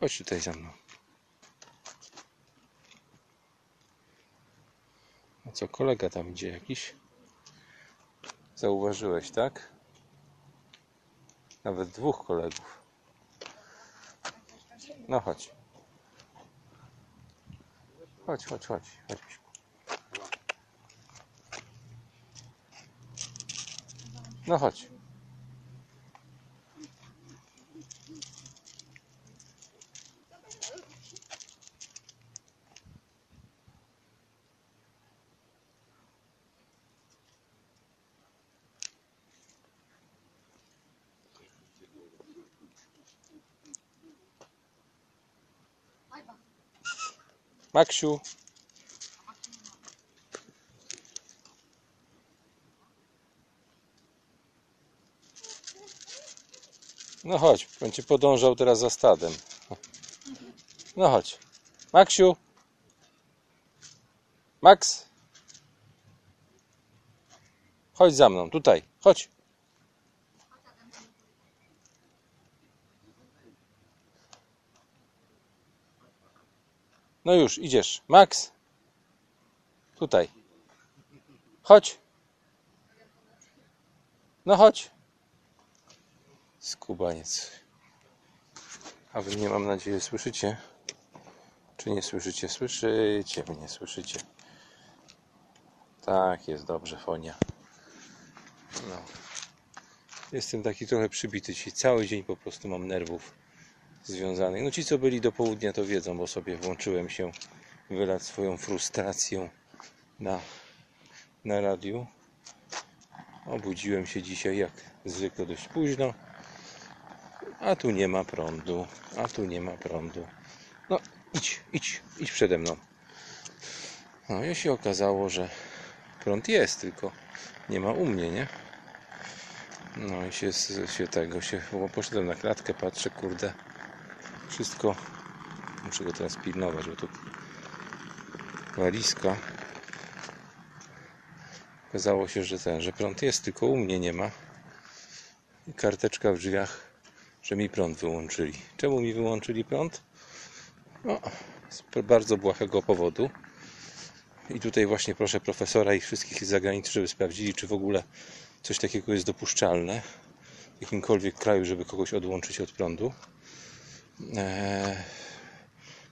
Chodź tutaj za mną. A co, kolega tam idzie jakiś? Zauważyłeś, tak? Nawet dwóch kolegów. No chodź. Chodź, chodź, chodź. chodź. No chodź. Maksiu. No chodź, będzie podążał teraz za stadem. No chodź. Maksiu. Max. Chodź za mną, tutaj. Chodź. No już, idziesz. Max. Tutaj. Chodź. No chodź. Skubaniec. A wy mnie mam nadzieję słyszycie? Czy nie słyszycie? Słyszycie mnie, słyszycie. Tak, jest dobrze, fonia. No. Jestem taki trochę przybity dzisiaj. Cały dzień po prostu mam nerwów związanych. No ci, co byli do południa, to wiedzą, bo sobie włączyłem się wylać swoją frustrację na, na radiu. Obudziłem się dzisiaj jak zwykle dość późno. A tu nie ma prądu. A tu nie ma prądu. No idź, idź, idź przede mną. No i się okazało, że prąd jest, tylko nie ma u mnie, nie? No i się, się tego, się, poszedłem na klatkę, patrzę, kurde, wszystko, muszę go teraz pilnować, bo tu walizka. Okazało się, że ten, że prąd jest, tylko u mnie nie ma. I karteczka w drzwiach, że mi prąd wyłączyli. Czemu mi wyłączyli prąd? No, z bardzo błahego powodu. I tutaj właśnie proszę profesora i wszystkich z zagranicy, żeby sprawdzili, czy w ogóle coś takiego jest dopuszczalne w jakimkolwiek kraju, żeby kogoś odłączyć od prądu. Eee,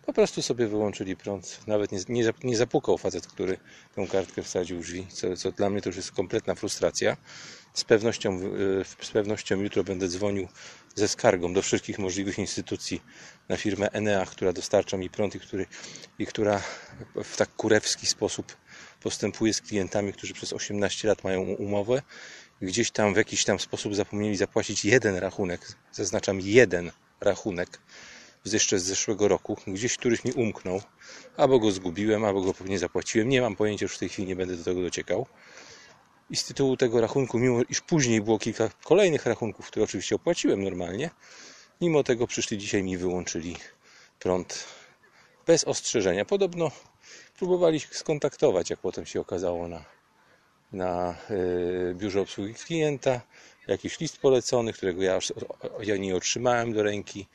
po prostu sobie wyłączyli prąd. Nawet nie, nie, nie zapukał facet, który tą kartkę wsadził w drzwi, co, co dla mnie to już jest kompletna frustracja. Z pewnością, e, z pewnością jutro będę dzwonił ze skargą do wszystkich możliwych instytucji na firmę Enea, która dostarcza mi prąd i, który, i która w tak kurewski sposób postępuje z klientami, którzy przez 18 lat mają umowę. Gdzieś tam w jakiś tam sposób zapomnieli zapłacić jeden rachunek, zaznaczam jeden rachunek jeszcze z zeszłego roku, gdzieś któryś mi umknął, albo go zgubiłem, albo go pewnie zapłaciłem. Nie mam pojęcia, już w tej chwili nie będę do tego dociekał. I z tytułu tego rachunku, mimo iż później było kilka kolejnych rachunków, które oczywiście opłaciłem normalnie, mimo tego przyszli dzisiaj mi wyłączyli prąd bez ostrzeżenia. Podobno próbowali się skontaktować, jak potem się okazało na, na yy, biurze obsługi klienta. Jakiś list polecony, którego ja, ja nie otrzymałem do ręki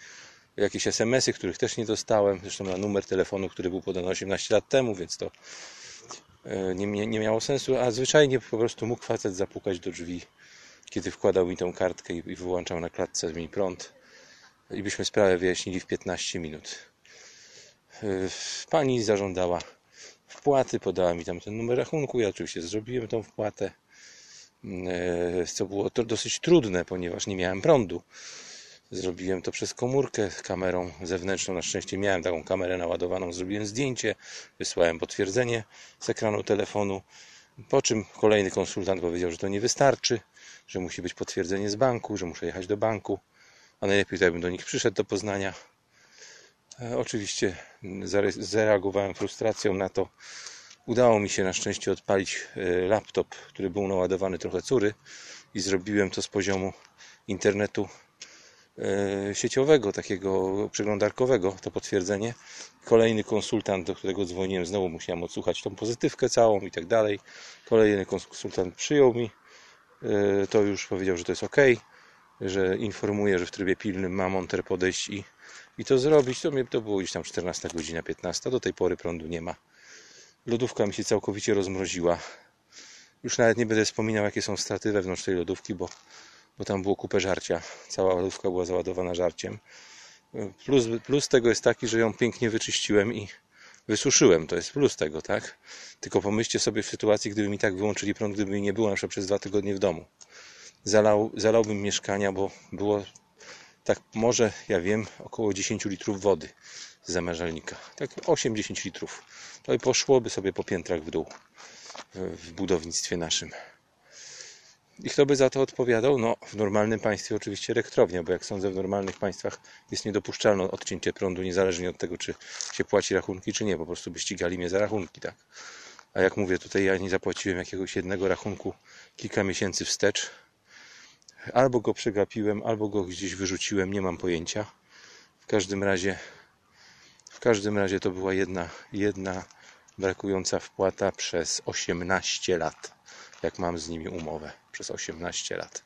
jakieś SMS-y, których też nie dostałem, zresztą na numer telefonu, który był podany 18 lat temu, więc to nie, nie, nie miało sensu, a zwyczajnie po prostu mógł facet zapukać do drzwi, kiedy wkładał mi tą kartkę i, i wyłączał na klatce mi prąd. I byśmy sprawę wyjaśnili w 15 minut. Pani zażądała wpłaty, podała mi tam ten numer rachunku, ja oczywiście zrobiłem tą wpłatę, co było dosyć trudne, ponieważ nie miałem prądu. Zrobiłem to przez komórkę kamerą zewnętrzną. Na szczęście miałem taką kamerę naładowaną. Zrobiłem zdjęcie, wysłałem potwierdzenie z ekranu telefonu. Po czym kolejny konsultant powiedział, że to nie wystarczy, że musi być potwierdzenie z banku, że muszę jechać do banku, a najlepiej to bym do nich przyszedł do Poznania. E, oczywiście zareagowałem frustracją na to. Udało mi się na szczęście odpalić e, laptop, który był naładowany trochę cury i zrobiłem to z poziomu internetu E, sieciowego, takiego przeglądarkowego, to potwierdzenie. Kolejny konsultant, do którego dzwoniłem, znowu musiałem odsłuchać tą pozytywkę całą i tak dalej. Kolejny konsultant przyjął mi, e, to już powiedział, że to jest ok. że informuję, że w trybie pilnym ma monter podejść i, i to zrobić. To, mnie, to było gdzieś tam 14 godzina 15. Do tej pory prądu nie ma. Lodówka mi się całkowicie rozmroziła. Już nawet nie będę wspominał, jakie są straty wewnątrz tej lodówki, bo, bo tam było kupę żarcia. Cała lodówka była załadowana żarciem. Plus, plus tego jest taki, że ją pięknie wyczyściłem i wysuszyłem. To jest plus tego, tak? Tylko pomyślcie sobie w sytuacji, gdyby mi tak wyłączyli prąd, gdyby mi nie było na przykład przez dwa tygodnie w domu. Zalał, zalałbym mieszkania, bo było tak może, ja wiem, około 10 litrów wody z zamierzalnika. Tak 8-10 litrów. To i poszłoby sobie po piętrach w dół w budownictwie naszym. I kto by za to odpowiadał? No, w normalnym państwie oczywiście elektrownia, bo jak sądzę, w normalnych państwach jest niedopuszczalne odcięcie prądu, niezależnie od tego, czy się płaci rachunki, czy nie. Po prostu by ścigali mnie za rachunki, tak. A jak mówię, tutaj ja nie zapłaciłem jakiegoś jednego rachunku kilka miesięcy wstecz. Albo go przegapiłem, albo go gdzieś wyrzuciłem, nie mam pojęcia. W każdym razie, w każdym razie to była jedna, jedna brakująca wpłata przez 18 lat, jak mam z nimi umowę, przez 18 lat.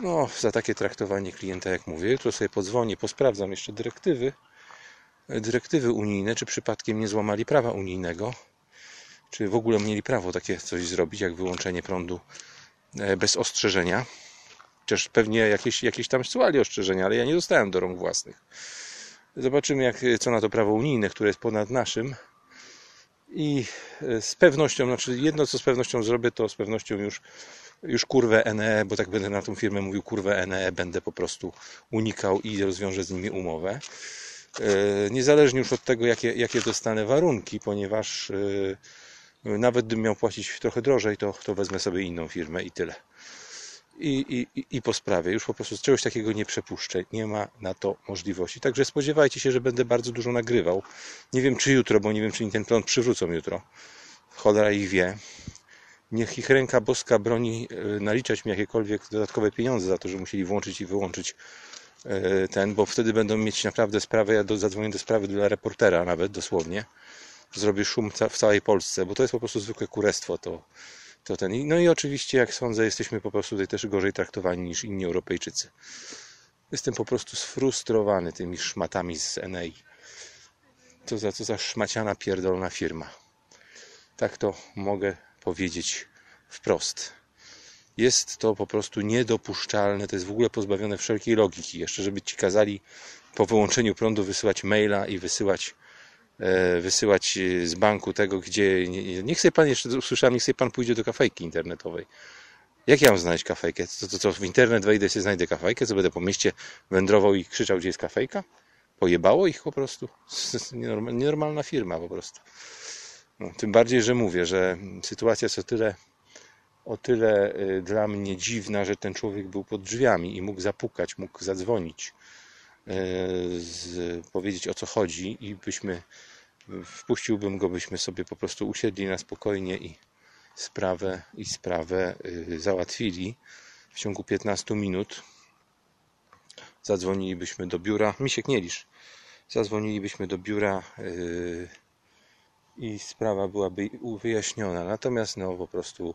No, za takie traktowanie klienta, jak mówię, jutro sobie podzwonię, posprawdzam jeszcze dyrektywy, dyrektywy unijne, czy przypadkiem nie złamali prawa unijnego, czy w ogóle mieli prawo takie coś zrobić, jak wyłączenie prądu e, bez ostrzeżenia. Chociaż pewnie jakieś, jakieś tam słuchali ostrzeżenia, ale ja nie dostałem do rąk własnych. Zobaczymy, jak, co na to prawo unijne, które jest ponad naszym, i e, z pewnością, znaczy jedno co z pewnością zrobię, to z pewnością już, już kurwę NE, bo tak będę na tą firmę mówił kurwę NE, będę po prostu unikał i rozwiążę z nimi umowę. E, niezależnie już od tego, jakie, jakie dostanę warunki, ponieważ e, nawet gdybym miał płacić trochę drożej, to, to wezmę sobie inną firmę i tyle i, i, i po sprawie. Już po prostu czegoś takiego nie przepuszczę. Nie ma na to możliwości. Także spodziewajcie się, że będę bardzo dużo nagrywał. Nie wiem czy jutro, bo nie wiem czy mi ten prąd przywrócą jutro. Cholera ich wie. Niech ich ręka boska broni e, naliczać mi jakiekolwiek dodatkowe pieniądze za to, że musieli włączyć i wyłączyć e, ten, bo wtedy będą mieć naprawdę sprawę. Ja do, zadzwonię do sprawy dla reportera nawet dosłownie. Zrobię szum w całej Polsce, bo to jest po prostu zwykłe kurestwo. To to ten. No i oczywiście, jak sądzę, jesteśmy po prostu tutaj też gorzej traktowani niż inni Europejczycy. Jestem po prostu sfrustrowany tymi szmatami z Enei. To za co za szmaciana pierdolna firma. Tak to mogę powiedzieć wprost. Jest to po prostu niedopuszczalne, to jest w ogóle pozbawione wszelkiej logiki. Jeszcze, żeby ci kazali po wyłączeniu prądu wysyłać maila i wysyłać wysyłać e, z banku tego, gdzie. Niech sobie pan jeszcze usłyszałem, niech sobie pan pójdzie do kafejki internetowej. Jak ja mam znaleźć kafejkę? To, to, to w internet wejdę sobie znajdę kafejkę, co będę po mieście wędrował i krzyczał, gdzie jest kafejka? Pojebało ich po prostu. Nienormalna firma po prostu. No, tym bardziej, że mówię, że sytuacja jest o tyle, o tyle e, dla mnie dziwna, że ten człowiek był pod drzwiami i mógł zapukać, mógł zadzwonić, z, powiedzieć o co chodzi i byśmy wpuściłbym go, byśmy sobie po prostu usiedli na spokojnie i sprawę i sprawę y, załatwili w ciągu 15 minut. Zadzwonilibyśmy do biura. Misiek nie lisz. Zadzwonilibyśmy do biura yy, i sprawa byłaby wyjaśniona. Natomiast no po prostu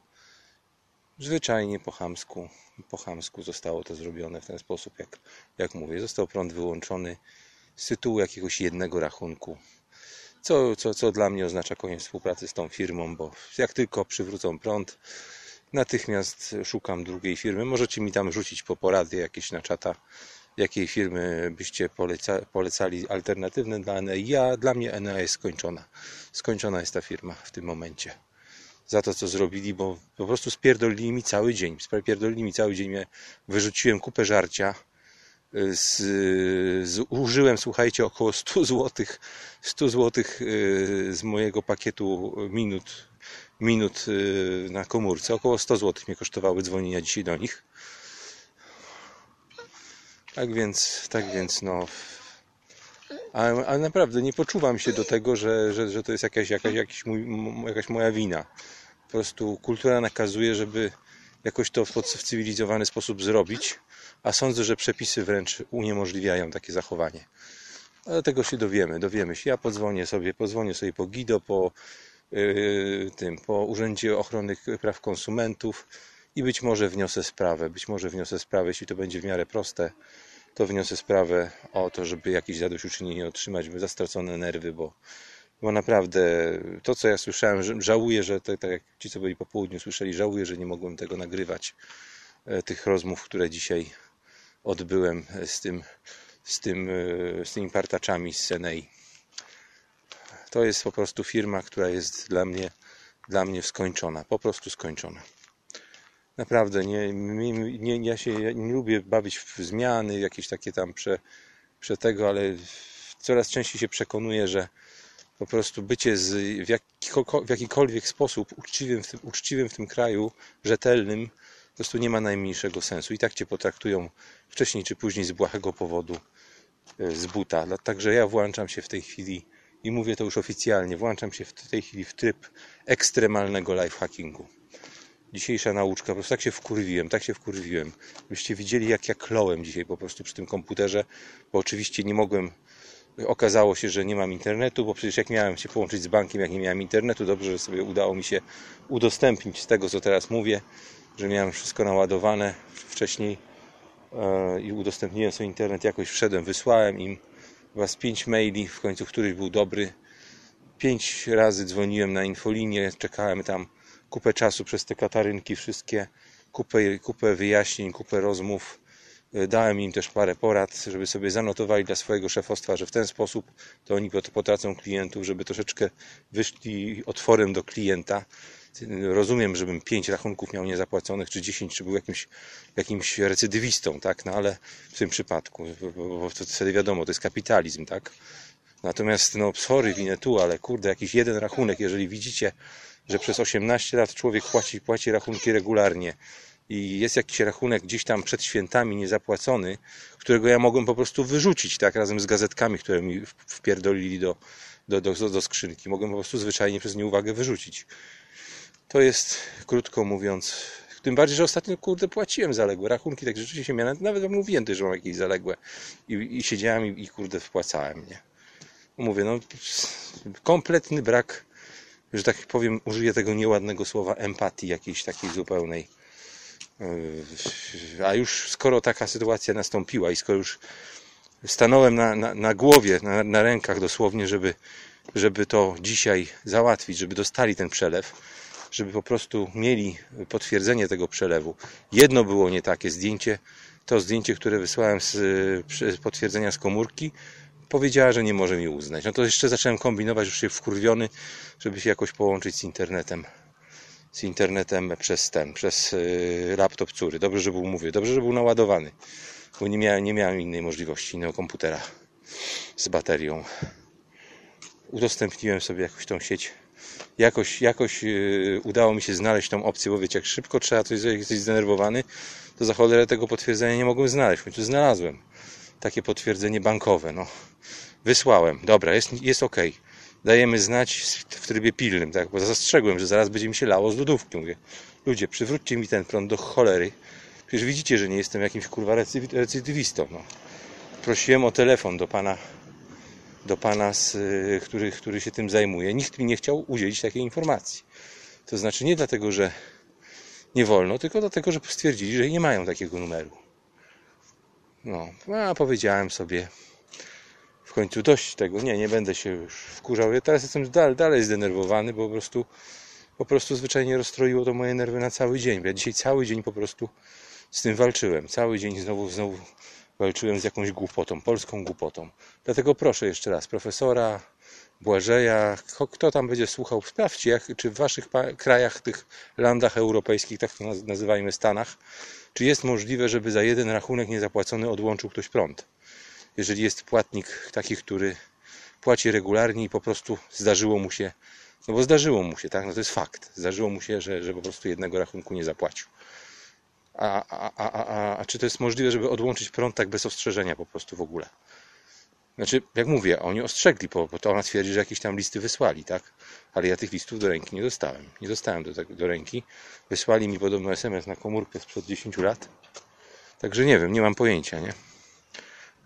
zwyczajnie po chamsku, po chamsku zostało to zrobione w ten sposób, jak, jak mówię. Został prąd wyłączony z tytułu jakiegoś jednego rachunku co, co, co dla mnie oznacza koniec współpracy z tą firmą, bo jak tylko przywrócą prąd, natychmiast szukam drugiej firmy. Możecie mi tam rzucić po porady jakieś na czata, jakiej firmy byście poleca, polecali alternatywne dla NE. Ja, dla mnie NE jest skończona. Skończona jest ta firma w tym momencie. Za to, co zrobili, bo po prostu spierdolili mi cały dzień. Spierdolili mi cały dzień. Wyrzuciłem kupę żarcia z, z, użyłem, słuchajcie, około 100 zł, 100 zł z mojego pakietu minut, minut y, na komórce. Około 100 zł mnie kosztowały dzwonienia dzisiaj do nich. Tak więc, tak więc, no. Ale, naprawdę nie poczuwam się do tego, że, że, że to jest jakaś, jakaś, jakiś mój, jakaś moja wina. Po prostu kultura nakazuje, żeby jakoś to w, cywilizowany sposób zrobić a sądzę, że przepisy wręcz uniemożliwiają takie zachowanie. Ale tego się dowiemy, dowiemy się. Ja podzwonię sobie, pozwonię sobie po GIDO, po yy, tym, po Urzędzie Ochrony Praw Konsumentów i być może wniosę sprawę, być może wniosę sprawę, jeśli to będzie w miarę proste, to wniosę sprawę o to, żeby jakieś zadośćuczynienie otrzymać za stracone nerwy, bo, bo naprawdę to, co ja słyszałem, żałuję, że tak, tak jak ci, co byli po południu słyszeli, żałuję, że nie mogłem tego nagrywać, e, tych rozmów, które dzisiaj odbyłem z tym, z tym, e, z tymi partaczami z Senei. To jest po prostu firma, która jest dla mnie, dla mnie skończona, po prostu skończona. Naprawdę, nie, nie, ja się nie lubię bawić w zmiany, jakieś takie tam prze, prze tego, ale coraz częściej się przekonuję, że po prostu bycie z, w, w jakikolwiek sposób uczciwym w, tym, uczciwym w tym kraju, rzetelnym, po prostu nie ma najmniejszego sensu. I tak cię potraktują wcześniej czy później z błahego powodu e, z buta. Także ja włączam się w tej chwili i mówię to już oficjalnie, włączam się w tej chwili w tryb ekstremalnego lifehackingu dzisiejsza nauczka. Po prostu tak się wkurwiłem, tak się wkurwiłem. Byście widzieli, jak ja klołem dzisiaj po prostu przy tym komputerze, bo oczywiście nie mogłem. Okazało się, że nie mam internetu, bo przecież jak miałem się połączyć z bankiem, jak nie miałem internetu, dobrze, że sobie udało mi się udostępnić z tego, co teraz mówię, że miałem wszystko naładowane wcześniej e, i udostępniłem sobie internet, jakoś wszedłem, wysłałem im was pięć maili, w końcu któryś był dobry. Pięć razy dzwoniłem na infolinię, czekałem tam kupę czasu przez te katarynki wszystkie, kupę, kupę wyjaśnień, kupę rozmów. E, dałem im też parę porad, żeby sobie zanotowali dla swojego szefostwa, że w ten sposób to oni potracą klientów, żeby troszeczkę wyszli otworem do klienta. Rozumiem, żebym pięć rachunków miał niezapłaconych, czy dziesięć, czy był jakimś, jakimś recydywistą, tak? No ale w tym przypadku, bo wtedy wiadomo, to jest kapitalizm, tak? Natomiast, no, sorry, winę tu, ale kurde, jakiś jeden rachunek, jeżeli widzicie, że przez 18 lat człowiek płaci, płaci rachunki regularnie i jest jakiś rachunek gdzieś tam przed świętami niezapłacony, którego ja mogłem po prostu wyrzucić, tak, razem z gazetkami, które mi wpierdolili do, do, do, do skrzynki. Mogłem po prostu zwyczajnie przez nieuwagę wyrzucić. To jest, krótko mówiąc, tym bardziej, że ostatnio, kurde, płaciłem zaległe rachunki, tak rzeczywiście miałem, nawet mówiłem też, że mam jakieś zaległe i, i siedziałem i, i, kurde, wpłacałem, nie. Mówię, no, kompletny brak że tak powiem, użyję tego nieładnego słowa empatii jakiejś takiej zupełnej. Yy, a już skoro taka sytuacja nastąpiła i skoro już stanąłem na, na, na głowie, na, na rękach dosłownie, żeby, żeby to dzisiaj załatwić, żeby dostali ten przelew, żeby po prostu mieli potwierdzenie tego przelewu. Jedno było nie takie zdjęcie, to zdjęcie, które wysłałem z, z potwierdzenia z komórki, powiedziała, że nie może mi uznać. No to jeszcze zacząłem kombinować, już się wkurwiony, żeby się jakoś połączyć z internetem. Z internetem przez ten, przez yy, laptop córy. Dobrze, że był, mówię, dobrze, że był naładowany, bo nie miałem, nie miałem innej możliwości, innego komputera z baterią. Udostępniłem sobie jakoś tą sieć. Jakoś, jakoś yy, udało mi się znaleźć tą opcję, bo wiecie, jak szybko trzeba coś zrobić, jesteś zdenerwowany, to za cholerę tego potwierdzenia nie mogłem znaleźć. W końcu znalazłem takie potwierdzenie bankowe. No, wysłałem. Dobra, jest, jest ok. Dajemy znać w trybie pilnym, tak? Bo zastrzegłem, że zaraz będzie mi się lało z lodówki. Mówię, ludzie, przywróćcie mi ten prąd do cholery. Przecież widzicie, że nie jestem jakimś kurwa recydywistą. No. Prosiłem o telefon do pana, do pana, z, który, który się tym zajmuje. Nikt mi nie chciał udzielić takiej informacji. To znaczy nie dlatego, że nie wolno, tylko dlatego, że stwierdzili, że nie mają takiego numeru. No, a powiedziałem sobie końcu dość tego. Nie, nie będę się już wkurzał. Ja teraz jestem dalej, dalej zdenerwowany, bo po prostu po prostu zwyczajnie rozstroiło to moje nerwy na cały dzień. Ja dzisiaj cały dzień po prostu z tym walczyłem. Cały dzień znowu, znowu walczyłem z jakąś głupotą, polską głupotą. Dlatego proszę jeszcze raz profesora, Błażeja, kto tam będzie słuchał, sprawdźcie, jak, czy w waszych krajach, tych landach europejskich, tak to nazywajmy Stanach, czy jest możliwe, żeby za jeden rachunek niezapłacony odłączył ktoś prąd? Jeżeli jest płatnik taki, który płaci regularnie i po prostu zdarzyło mu się, no bo zdarzyło mu się, tak? No to jest fakt. Zdarzyło mu się, że, że po prostu jednego rachunku nie zapłacił. A, a, a, a, a czy to jest możliwe, żeby odłączyć prąd tak bez ostrzeżenia po prostu w ogóle? Znaczy, jak mówię, oni ostrzegli, bo, to ona twierdzi, że jakieś tam listy wysłali, tak? Ale ja tych listów do ręki nie dostałem. Nie dostałem do, do ręki. Wysłali mi podobno SMS na komórkę sprzed 10 lat. Także nie wiem, nie mam pojęcia, nie?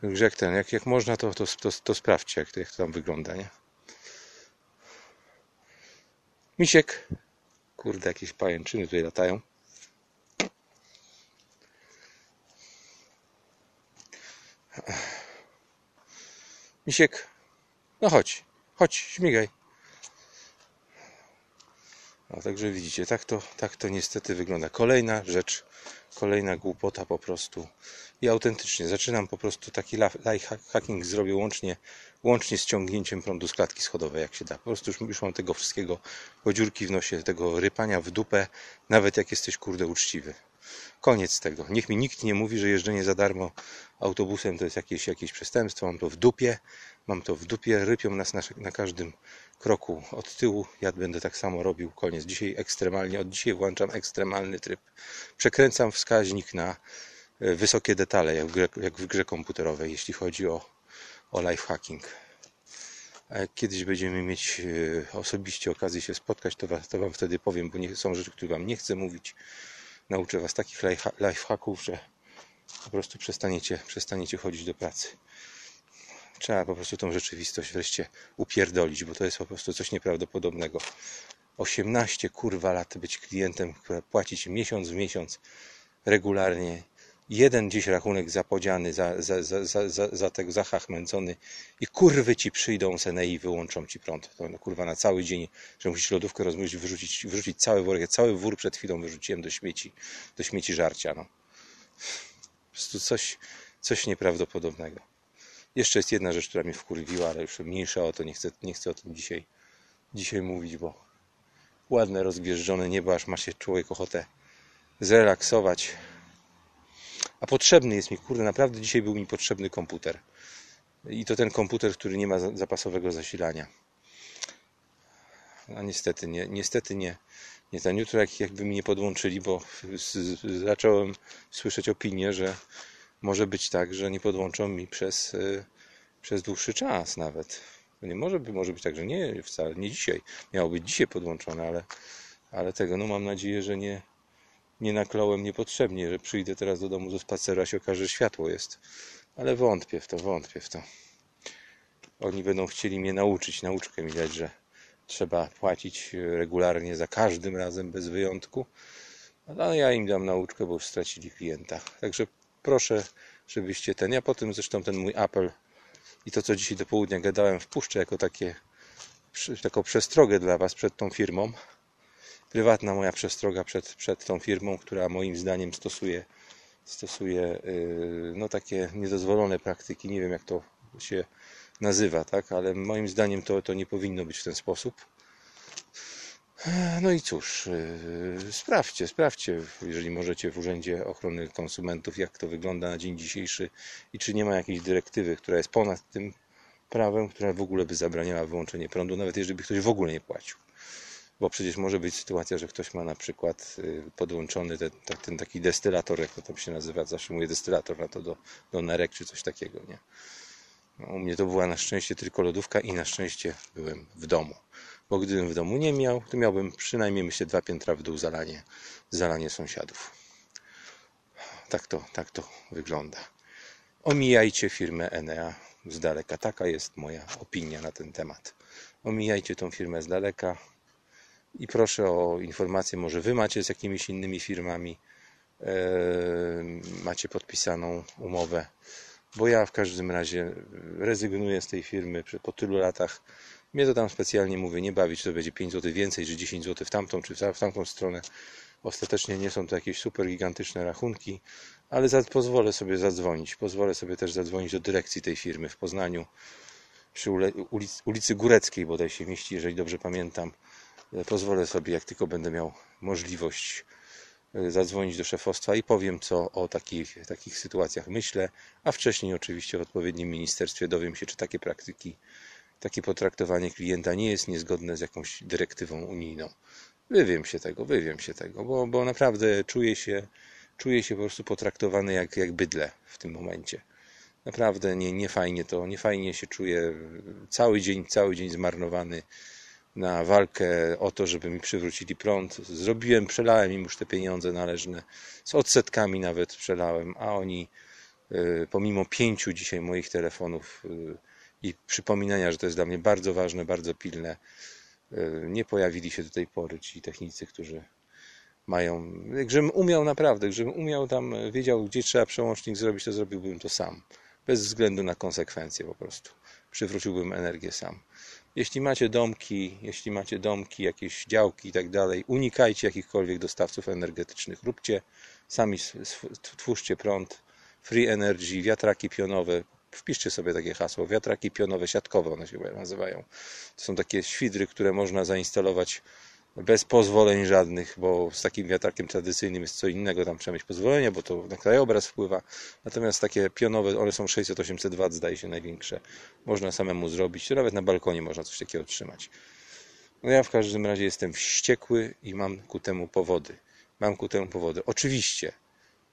grzech ten. Jak, jak można, to, to, to, to sprawdźcie, jak, jak to tam wygląda, nie? Misiek. Kurde, jakieś pajęczyny tutaj latają. Misiek, no chodź, chodź, śmigaj. No, także widzicie, tak to, tak to niestety wygląda. Kolejna rzecz, kolejna głupota po prostu. I autentycznie zaczynam po prostu taki hacking zrobię łącznie, łącznie z ciągnięciem prądu z klatki schodowej, jak się da. Po prostu już, już mam tego wszystkiego, bo dziurki w nosie, tego rypania w dupę, nawet jak jesteś kurde uczciwy. Koniec tego. Niech mi nikt nie mówi, że jeżdżenie za darmo autobusem to jest jakieś, jakieś przestępstwo. Mam to w dupie. Mam to w dupie. Rypią nas na, na każdym kroku od tyłu. Ja będę tak samo robił. Koniec. Dzisiaj ekstremalnie. Od dzisiaj włączam ekstremalny tryb. Przekręcam wskaźnik na e, wysokie detale, jak w grze, jak w grze komputerowej, jeśli chodzi o, o lifehacking. Kiedyś będziemy mieć e, osobiście okazję się spotkać, to, was, to Wam wtedy powiem, bo nie, są rzeczy, które Wam nie chcę mówić nauczę Was takich lifehacków, że po prostu przestaniecie, przestaniecie chodzić do pracy. Trzeba po prostu tą rzeczywistość wreszcie upierdolić, bo to jest po prostu coś nieprawdopodobnego. 18 kurwa lat być klientem, płacić miesiąc w miesiąc regularnie jeden gdzieś rachunek zapodziany, za, za, za, za, za, za tego zahachmęcony i kurwy ci przyjdą sene i wyłączą ci prąd. To no, kurwa na cały dzień, że musisz lodówkę rozmyć, wyrzucić, wyrzucić cały worek. cały wór przed chwilą wyrzuciłem do śmieci, do śmieci żarcia. No. Po prostu coś, coś nieprawdopodobnego. Jeszcze jest jedna rzecz, która mnie wkurwiła, ale już mniejsza o to, nie chcę, nie chcę o tym dzisiaj, dzisiaj mówić, bo ładne, rozgwieżdżone niebo, aż ma się człowiek ochotę zrelaksować, a potrzebny jest mi, kurde, naprawdę dzisiaj był mi potrzebny komputer. I to ten komputer, który nie ma zapasowego zasilania. A niestety nie, niestety nie. Nie ten jutro, jak, jakby mi nie podłączyli, bo zacząłem słyszeć opinię, że może być tak, że nie podłączą mi przez, y, przez dłuższy czas nawet. Nie może, może być tak, że nie, wcale nie dzisiaj. Miało być dzisiaj podłączone, ale, ale tego, no mam nadzieję, że nie, nie nakląłem niepotrzebnie, że przyjdę teraz do domu ze spaceru, a się okaże, że światło jest. Ale wątpię w to, wątpię w to. Oni będą chcieli mnie nauczyć, nauczkę mi dać, że trzeba płacić regularnie za każdym razem bez wyjątku. Ale ja im dam nauczkę, bo już stracili klienta. Także proszę, żebyście ten, ja potem zresztą ten mój apel i to, co dzisiaj do południa gadałem, wpuszczę jako takie, taką przestrogę dla Was przed tą firmą prywatna moja przestroga przed, przed tą firmą, która moim zdaniem stosuje, stosuje yy, no, takie niedozwolone praktyki. Nie wiem, jak to się nazywa, tak? ale moim zdaniem to, to nie powinno być w ten sposób. No i cóż, yy, sprawdźcie, sprawdźcie, jeżeli możecie w Urzędzie Ochrony Konsumentów, jak to wygląda na dzień dzisiejszy i czy nie ma jakiejś dyrektywy, która jest ponad tym prawem, która w ogóle by zabraniała wyłączenie prądu, nawet jeżeli by ktoś w ogóle nie płacił bo przecież może być sytuacja, że ktoś ma na przykład y, podłączony ten, ten taki destylator, jak to tam się nazywa, zawsze mówię destylator na to do, do nerek czy coś takiego, nie? No, u mnie to była na szczęście tylko lodówka i na szczęście byłem w domu. Bo gdybym w domu nie miał, to miałbym przynajmniej myślę dwa piętra w dół zalanie, zalanie sąsiadów. Tak to, tak to wygląda. Omijajcie firmę Enea z daleka. Taka jest moja opinia na ten temat. Omijajcie tą firmę z daleka i proszę o informację, może Wy macie z jakimiś innymi firmami, e, macie podpisaną umowę, bo ja w każdym razie rezygnuję z tej firmy po tylu latach. Mnie to tam specjalnie mówię, nie bawić, to będzie 5 zł więcej, czy 10 zł w tamtą, czy w tamtą stronę. Ostatecznie nie są to jakieś super gigantyczne rachunki, ale za, pozwolę sobie zadzwonić. Pozwolę sobie też zadzwonić do dyrekcji tej firmy w Poznaniu, przy ulicy, ulicy Góreckiej bodaj się mieści, jeżeli dobrze pamiętam pozwolę sobie, jak tylko będę miał możliwość, e, zadzwonić do szefostwa i powiem, co o takich, takich sytuacjach myślę, a wcześniej oczywiście w odpowiednim ministerstwie dowiem się, czy takie praktyki, takie potraktowanie klienta nie jest niezgodne z jakąś dyrektywą unijną. Wywiem się tego, wywiem się tego, bo, bo naprawdę czuję się, czuję się po prostu potraktowany jak, jak bydle w tym momencie. Naprawdę nie, nie fajnie to, nie fajnie się czuję. Cały dzień, cały dzień zmarnowany na walkę o to, żeby mi przywrócili prąd. Zrobiłem, przelałem im już te pieniądze należne, z odsetkami nawet przelałem, a oni y, pomimo pięciu dzisiaj moich telefonów y, i przypominania, że to jest dla mnie bardzo ważne, bardzo pilne, y, nie pojawili się do tej pory ci technicy, którzy mają, gdybym umiał naprawdę, gdybym umiał tam, wiedział, gdzie trzeba przełącznik zrobić, to zrobiłbym to sam. bez względu na konsekwencje po prostu. Przywróciłbym energię sam. Jeśli macie domki, jeśli macie domki, jakieś działki i tak dalej, unikajcie jakichkolwiek dostawców energetycznych. Róbcie sami, twórzcie prąd, free energy, wiatraki pionowe. Wpiszcie sobie takie hasło, wiatraki pionowe, siatkowe one się nazywają. To są takie świdry, które można zainstalować bez pozwoleń żadnych, bo z takim wiatrakiem tradycyjnym jest co innego, tam trzeba mieć pozwolenie, bo to na krajobraz wpływa. Natomiast takie pionowe, one są 600-800 W, zdaje się największe. Można samemu zrobić, nawet na balkonie można coś takiego trzymać. No ja w każdym razie jestem wściekły i mam ku temu powody. Mam ku temu powody. Oczywiście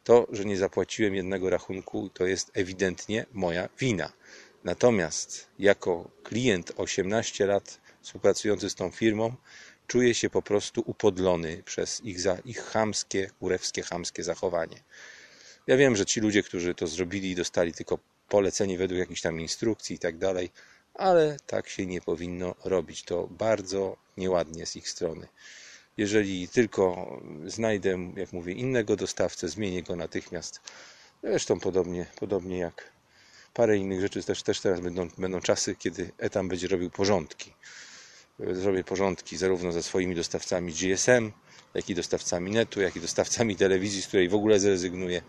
to, że nie zapłaciłem jednego rachunku, to jest ewidentnie moja wina. Natomiast jako klient 18 lat współpracujący z tą firmą, czuję się po prostu upodlony przez ich, za, ich chamskie, kurewskie, chamskie zachowanie. Ja wiem, że ci ludzie, którzy to zrobili, dostali tylko polecenie według jakichś tam instrukcji i tak dalej, ale tak się nie powinno robić. To bardzo nieładnie z ich strony. Jeżeli tylko znajdę, jak mówię, innego dostawcę, zmienię go natychmiast. Zresztą podobnie, podobnie jak parę innych rzeczy, też, też teraz będą, będą czasy, kiedy etam będzie robił porządki zrobię porządki zarówno ze swoimi dostawcami GSM, jak i dostawcami netu, jak i dostawcami telewizji, z której w ogóle zrezygnuję.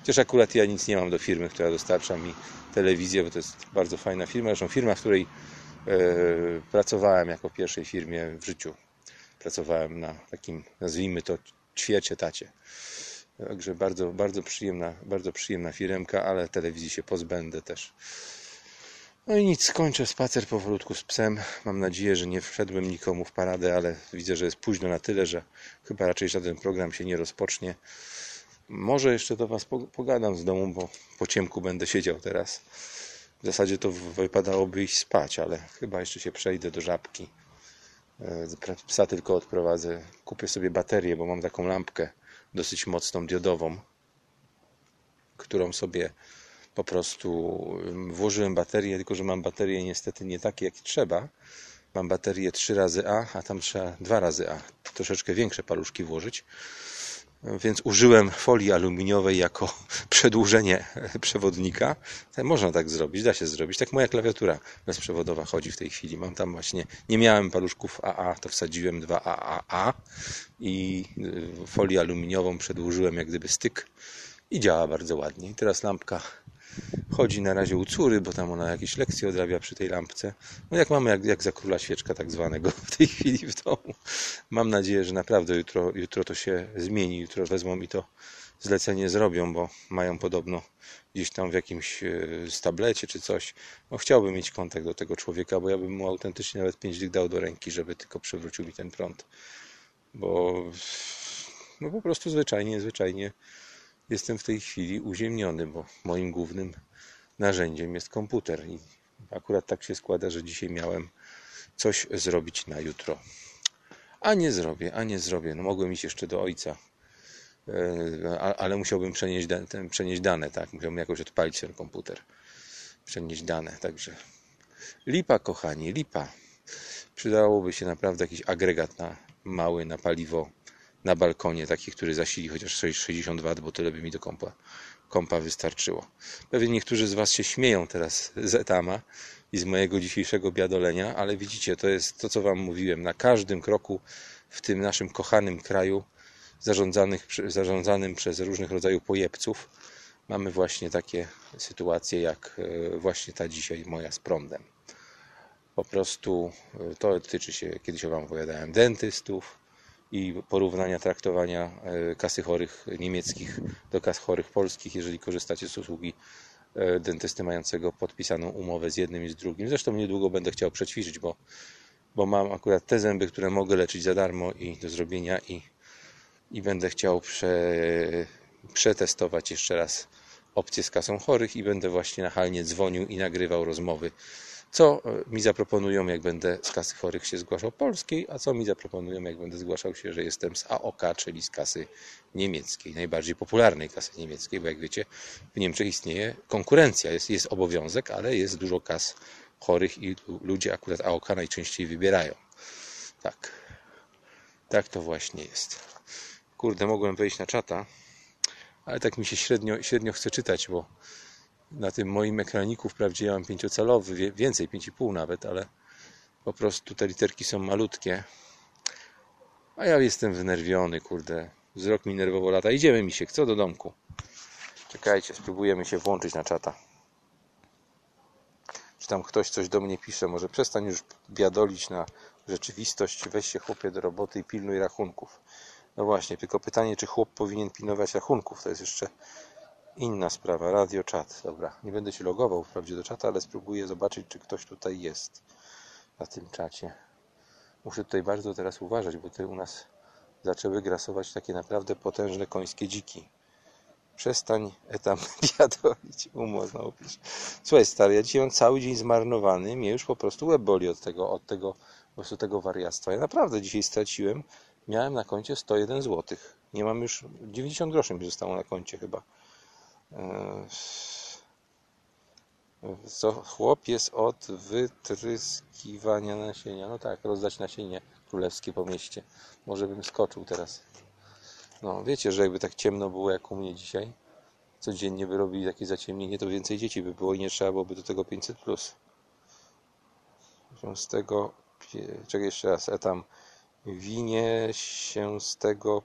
Chociaż akurat ja nic nie mam do firmy, która dostarcza mi telewizję, bo to jest bardzo fajna firma. Zresztą firma, w której e, pracowałem jako pierwszej firmie w życiu. Pracowałem na takim, nazwijmy to, ćwiecie tacie. Także bardzo, bardzo przyjemna, bardzo przyjemna firmka, ale telewizji się pozbędę też. No i nic, skończę spacer powolutku z psem. Mam nadzieję, że nie wszedłem nikomu w paradę, ale widzę, że jest późno na tyle, że chyba raczej żaden program się nie rozpocznie. Może jeszcze do Was pogadam z domu, bo po ciemku będę siedział teraz. W zasadzie to wypadałoby iść spać, ale chyba jeszcze się przejdę do żabki. Psa tylko odprowadzę. Kupię sobie baterię, bo mam taką lampkę dosyć mocną diodową, którą sobie po prostu włożyłem baterię, tylko że mam baterię niestety nie takie jak trzeba. Mam baterię 3 razy A, a tam trzeba 2 razy A. Troszeczkę większe paluszki włożyć. Więc użyłem folii aluminiowej jako przedłużenie przewodnika. Można tak zrobić, da się zrobić. Tak moja klawiatura bezprzewodowa chodzi w tej chwili. Mam tam właśnie, nie miałem paluszków AA, to wsadziłem dwa AAA i y, folię aluminiową przedłużyłem jak gdyby styk i działa bardzo ładnie. I teraz lampka chodzi na razie u córy, bo tam ona jakieś lekcje odrabia przy tej lampce. No jak mamy, jak, jak za króla świeczka tak zwanego w tej chwili w domu. Mam nadzieję, że naprawdę jutro, jutro to się zmieni. Jutro wezmą mi to zlecenie zrobią, bo mają podobno gdzieś tam w jakimś e, tablecie czy coś. No, chciałbym mieć kontakt do tego człowieka, bo ja bym mu autentycznie nawet pięć dych dał do ręki, żeby tylko przywrócił mi ten prąd. Bo no po prostu zwyczajnie, zwyczajnie jestem w tej chwili uziemniony, bo moim głównym narzędziem jest komputer. I akurat tak się składa, że dzisiaj miałem coś zrobić na jutro. A nie zrobię, a nie zrobię. No mogłem iść jeszcze do ojca, e, ale musiałbym przenieść, przenieść dane, tak? Musiałbym jakoś odpalić ten komputer. Przenieść dane, także lipa, kochani, lipa. Przydałoby się naprawdę jakiś agregat na mały na paliwo na balkonie, taki, który zasili chociaż 60 W, bo tyle by mi do kompa, kompa wystarczyło. Pewnie niektórzy z Was się śmieją teraz z etama i z mojego dzisiejszego biadolenia, ale widzicie, to jest to, co Wam mówiłem. Na każdym kroku w tym naszym kochanym kraju, zarządzanych, zarządzanym przez różnych rodzajów pojebców, mamy właśnie takie sytuacje, jak e, właśnie ta dzisiaj moja z prądem. Po prostu e, to tyczy się, kiedyś Wam opowiadałem, dentystów, i porównania traktowania e, kasy chorych niemieckich do kas chorych polskich, jeżeli korzystacie z usługi e, dentysty mającego podpisaną umowę z jednym i z drugim. Zresztą niedługo będę chciał przećwiczyć, bo, bo mam akurat te zęby, które mogę leczyć za darmo i do zrobienia i, i będę chciał prze, przetestować jeszcze raz opcję z kasą chorych i będę właśnie nachalnie dzwonił i nagrywał rozmowy co e, mi zaproponują, jak będę z kasy chorych się zgłaszał polskiej, a co mi zaproponują, jak będę zgłaszał się, że jestem z AOK, czyli z kasy niemieckiej, najbardziej popularnej kasy niemieckiej, bo jak wiecie, w Niemczech istnieje konkurencja, jest, jest obowiązek, ale jest dużo kas chorych i ludzie akurat AOK najczęściej wybierają. Tak. Tak to właśnie jest. Kurde, mogłem wejść na czata, ale tak mi się średnio, średnio chce czytać, bo na tym moim ekraniku wprawdzie ja mam pięciocalowy, więcej, 5,5 nawet, ale po prostu te literki są malutkie. A ja jestem wnerwiony, kurde. Wzrok mi nerwowo lata. Idziemy, Misiek, co do domku? Czekajcie, spróbujemy się włączyć na czata. Czy tam ktoś coś do mnie pisze? Może przestań już biadolić na rzeczywistość. Weź się chłopie do roboty i pilnuj rachunków. No właśnie, tylko pytanie, czy chłop powinien pilnować rachunków? To jest jeszcze inna sprawa. Radio czat. Dobra, nie będę się logował wprawdzie do czata, ale spróbuję zobaczyć, czy ktoś tutaj jest na tym czacie. Muszę tutaj bardzo teraz uważać, bo tutaj u nas zaczęły grasować takie naprawdę potężne końskie dziki. Przestań etam biadolić. Umo znowu pisze. Słuchaj stary, ja dzisiaj mam cały dzień zmarnowany. Mnie już po prostu łeb boli od tego, od tego, po prostu tego wariactwa. Ja naprawdę dzisiaj straciłem. Miałem na koncie 101 zł. Nie mam już 90 groszy mi zostało na koncie chyba. Eee, Co chłop jest od wytryskiwania nasienia. No tak, rozdać nasienie królewskie po mieście. Może bym skoczył teraz. No, wiecie, że jakby tak ciemno było jak u mnie dzisiaj, codziennie by robili takie zaciemnienie, to więcej dzieci by było i nie trzeba byłoby do tego 500 plus. Z tego, czekaj jeszcze raz, ja tam winie się z tego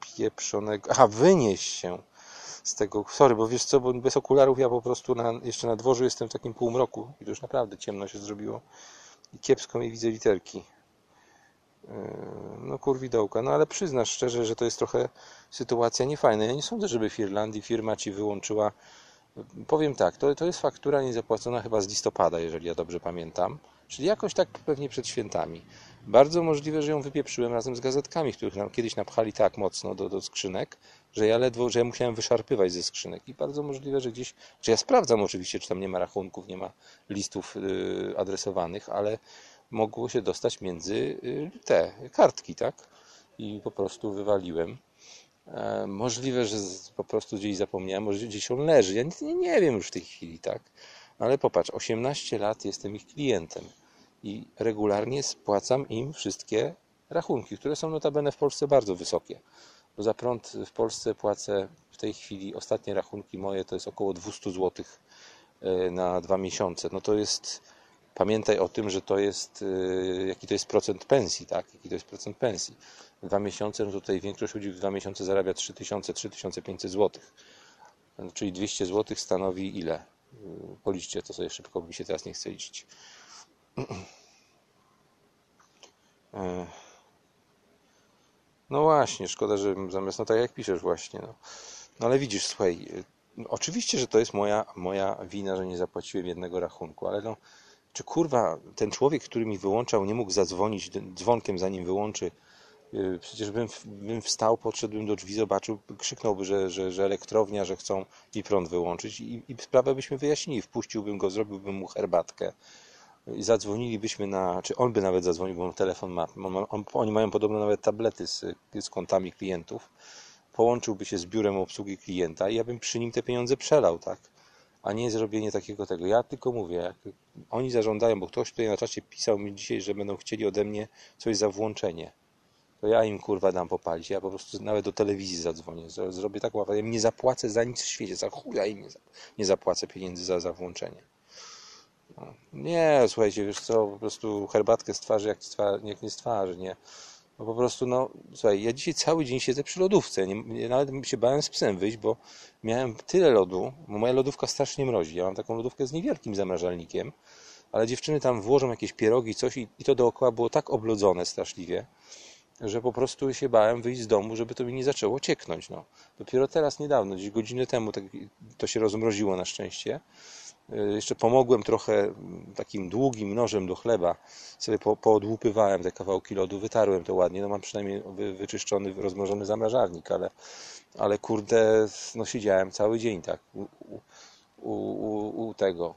pieprzonego, aha, wynieś się z tego, sorry, bo wiesz co, bo bez okularów ja po prostu na, jeszcze na dworzu jestem w takim półmroku i to już naprawdę ciemno się zrobiło i kiepsko mi widzę literki. Yy, No kurwidołka, no ale przyznasz szczerze, że to jest trochę sytuacja niefajna. Ja nie sądzę, żeby w Irlandii firma ci wyłączyła. Powiem tak, to, to jest faktura niezapłacona chyba z listopada, jeżeli ja dobrze pamiętam. Czyli jakoś tak pewnie przed świętami. Bardzo możliwe, że ją wypieprzyłem razem z gazetkami, których nam kiedyś napchali tak mocno do, do skrzynek, że ja ledwo, że ja musiałem wyszarpywać ze skrzynek. I bardzo możliwe, że gdzieś, że ja sprawdzam oczywiście, czy tam nie ma rachunków, nie ma listów yy, adresowanych, ale mogło się dostać między y, te kartki, tak? I po prostu wywaliłem. E, Możliwe, że z- po prostu gdzieś zapomniałem, może gdzieś on leży. Ja nie, nie wiem już w tej chwili, tak? Ale popatrz, 18 lat jestem ich klientem i regularnie spłacam im wszystkie rachunki, które są notabene w Polsce bardzo wysokie. Bo za prąd w Polsce płacę w tej chwili, ostatnie rachunki moje to jest około 200 zł na dwa miesiące. No to jest, pamiętaj o tym, że to jest, y, jaki to jest procent pensji, tak? Jaki to jest procent pensji. Dwa miesiące, no tutaj większość ludzi w dwa miesiące zarabia 3000, 3500 zł. Czyli 200 zł stanowi ile? Y, Policzcie to sobie szybko, bo mi się teraz nie chce liczyć. E, No właśnie, szkoda, że zamiast, no tak jak piszesz właśnie, no. No ale widzisz, słuchaj, no oczywiście, że to jest moja, moja wina, że nie zapłaciłem jednego rachunku, ale no, czy kurwa, ten człowiek, który mi wyłączał, nie mógł zadzwonić dzwonkiem, zanim wyłączy, y, przecież bym, bym wstał, podszedłbym do drzwi, zobaczył, krzyknąłby, że, że, że elektrownia, że chcą mi prąd wyłączyć i, i sprawę byśmy wyjaśnili, wpuściłbym go, zrobiłbym mu herbatkę. i zadzwonilibyśmy na, czy on by nawet zadzwonił, bo on telefon ma, on, oni mają podobno nawet tablety z, z kontami klientów, połączyłby się z biurem obsługi klienta i ja bym przy nim te pieniądze przelał, tak? A nie zrobienie takiego tego. Ja tylko mówię, jak oni zażądają, bo ktoś tutaj na czacie pisał mi dzisiaj, że będą chcieli ode mnie coś za włączenie. To ja im kurwa dam popalić. Ja po prostu nawet do telewizji zadzwonię. Zro- Zrobię taką aferę. Ja nie zapłacę za nic w świecie. Za chuja im nie zapłacę pieniędzy za, za włączenie. Nie, słuchajcie, wiesz co, po prostu herbatkę z twarzy jak, jak nie z twarzy, nie? No po prostu, no, słuchaj, ja dzisiaj cały dzień siedzę przy lodówce. Nie, nawet się bałem z psem wyjść, bo miałem tyle lodu, bo moja lodówka strasznie mrozi. Ja mam taką lodówkę z niewielkim zamrażalnikiem, ale dziewczyny tam włożą jakieś pierogi, coś i, i to dookoła było tak oblodzone straszliwie, że po prostu się bałem wyjść z domu, żeby to mi nie zaczęło cieknąć. No. Dopiero teraz, niedawno, gdzieś godzinę temu, tak, to się rozmroziło na szczęście. Y, Jeszcze pomogłem trochę mm, takim długim nożem do chleba. Sobie po, poodłupywałem te kawałki lodu, wytarłem to ładnie. No mam przynajmniej wy, wyczyszczony, rozmrożony zamrażarnik, ale, ale kurde, no siedziałem cały dzień tak u, u, u, u tego.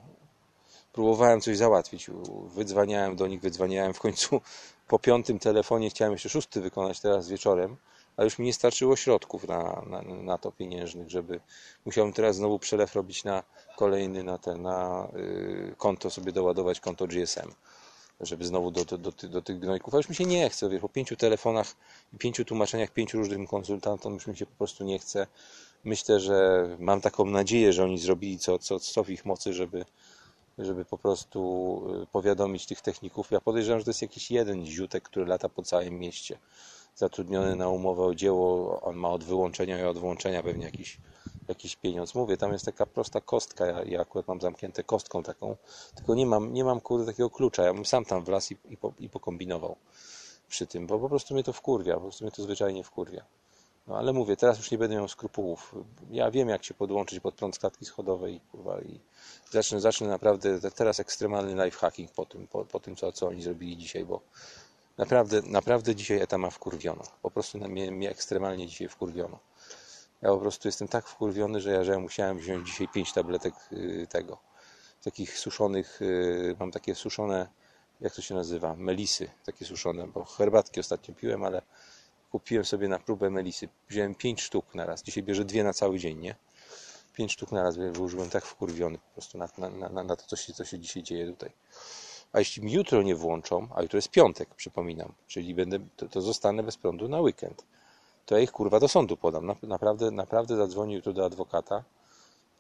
Próbowałem coś załatwić. Wydzwaniałem do nich, wydzwaniałem w końcu po piątym telefonie. Chciałem jeszcze szósty wykonać teraz wieczorem, a już mi nie starczyło środków na, na, na to pieniężnych, żeby musiałem teraz znowu przelew robić na kolejny, na ten, na y, konto sobie doładować konto GSM, żeby znowu do, do, do, do tych gnojków, a już mi się nie chce, wiesz, po pięciu telefonach i pięciu tłumaczeniach, pięciu różnym konsultantom już mi się po prostu nie chce. myślę, że mam taką nadzieję, że oni zrobili co, co, co w ich mocy, żeby, żeby po prostu y, powiadomić tych techników. Ja podejrzewam, że to jest jakiś jeden ziutek, który lata po całym mieście. Zatrudniony na umowę o dzieło, on ma od wyłączenia i od włączenia pewnie jakiś, jakiś pieniądz. Mówię, tam jest taka prosta kostka, ja, ja akurat mam zamknięte kostką taką, tylko nie mam, nie mam kurde takiego klucza. Ja bym sam tam wlazł i, i, po, i pokombinował przy tym, bo po prostu mnie to wkurwia, po prostu mnie to zwyczajnie wkurwia. No ale mówię, teraz już nie będę miał skrupułów. Ja wiem, jak się podłączyć pod prąd klatki schodowej kurwa, i zacznę, zacznę naprawdę teraz ekstremalny lifehacking po tym, po, po tym co, co oni zrobili dzisiaj, bo naprawdę, naprawdę dzisiaj eta ma wkurwiono. Po prostu mnie, mnie ekstremalnie dzisiaj wkurwiono. Ja po prostu jestem tak wkurwiony, że ja, że ja musiałem wziąć dzisiaj pięć tabletek y, tego, takich suszonych, y, mam takie suszone, jak to się nazywa, melisy, takie suszone, bo herbatki ostatnio piłem, ale kupiłem sobie na próbę melisy. Wziąłem 5 sztuk na raz. Dzisiaj bierze dwie na cały dzień, nie? 5 sztuk na raz, bo już byłem tak wkurwiony po prostu na, na, na, na to, co się, co się dzisiaj dzieje tutaj. A jeśli mi jutro nie włączą, a jutro jest piątek, przypominam, czyli będę, to, to zostanę bez prądu na weekend, to ja ich kurwa do sądu podam. Naprawdę, naprawdę zadzwonię jutro do adwokata.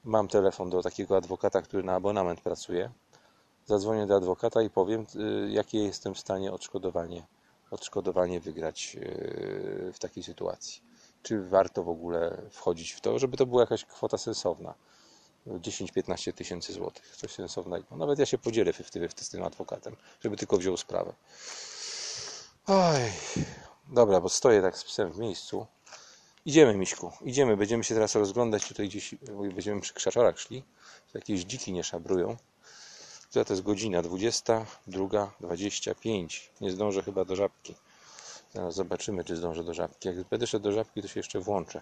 Mam telefon do takiego adwokata, który na abonament pracuje. Zadzwonię do adwokata i powiem, y, jakie jestem w stanie odszkodowanie odszkodowanie wygrać e, w takiej sytuacji. Czy warto w ogóle wchodzić w to, żeby to była jakaś kwota sensowna? 10-15 tysięcy złotych, coś sensownego. Nawet ja się podzielę w z tym adwokatem, żeby tylko wziął sprawę. Oj, dobra, bo stoję tak z psem w miejscu. Idziemy, Miśku, idziemy. Będziemy się teraz rozglądać tutaj gdzieś, będziemy przy krzaczorach szli. Jakieś dziki nie szabrują. To jest godzina? 22.25. Nie zdążę chyba do żabki. Zaraz zobaczymy, czy zdążę do żabki. Jak będę szedł do żabki, to się jeszcze włączę.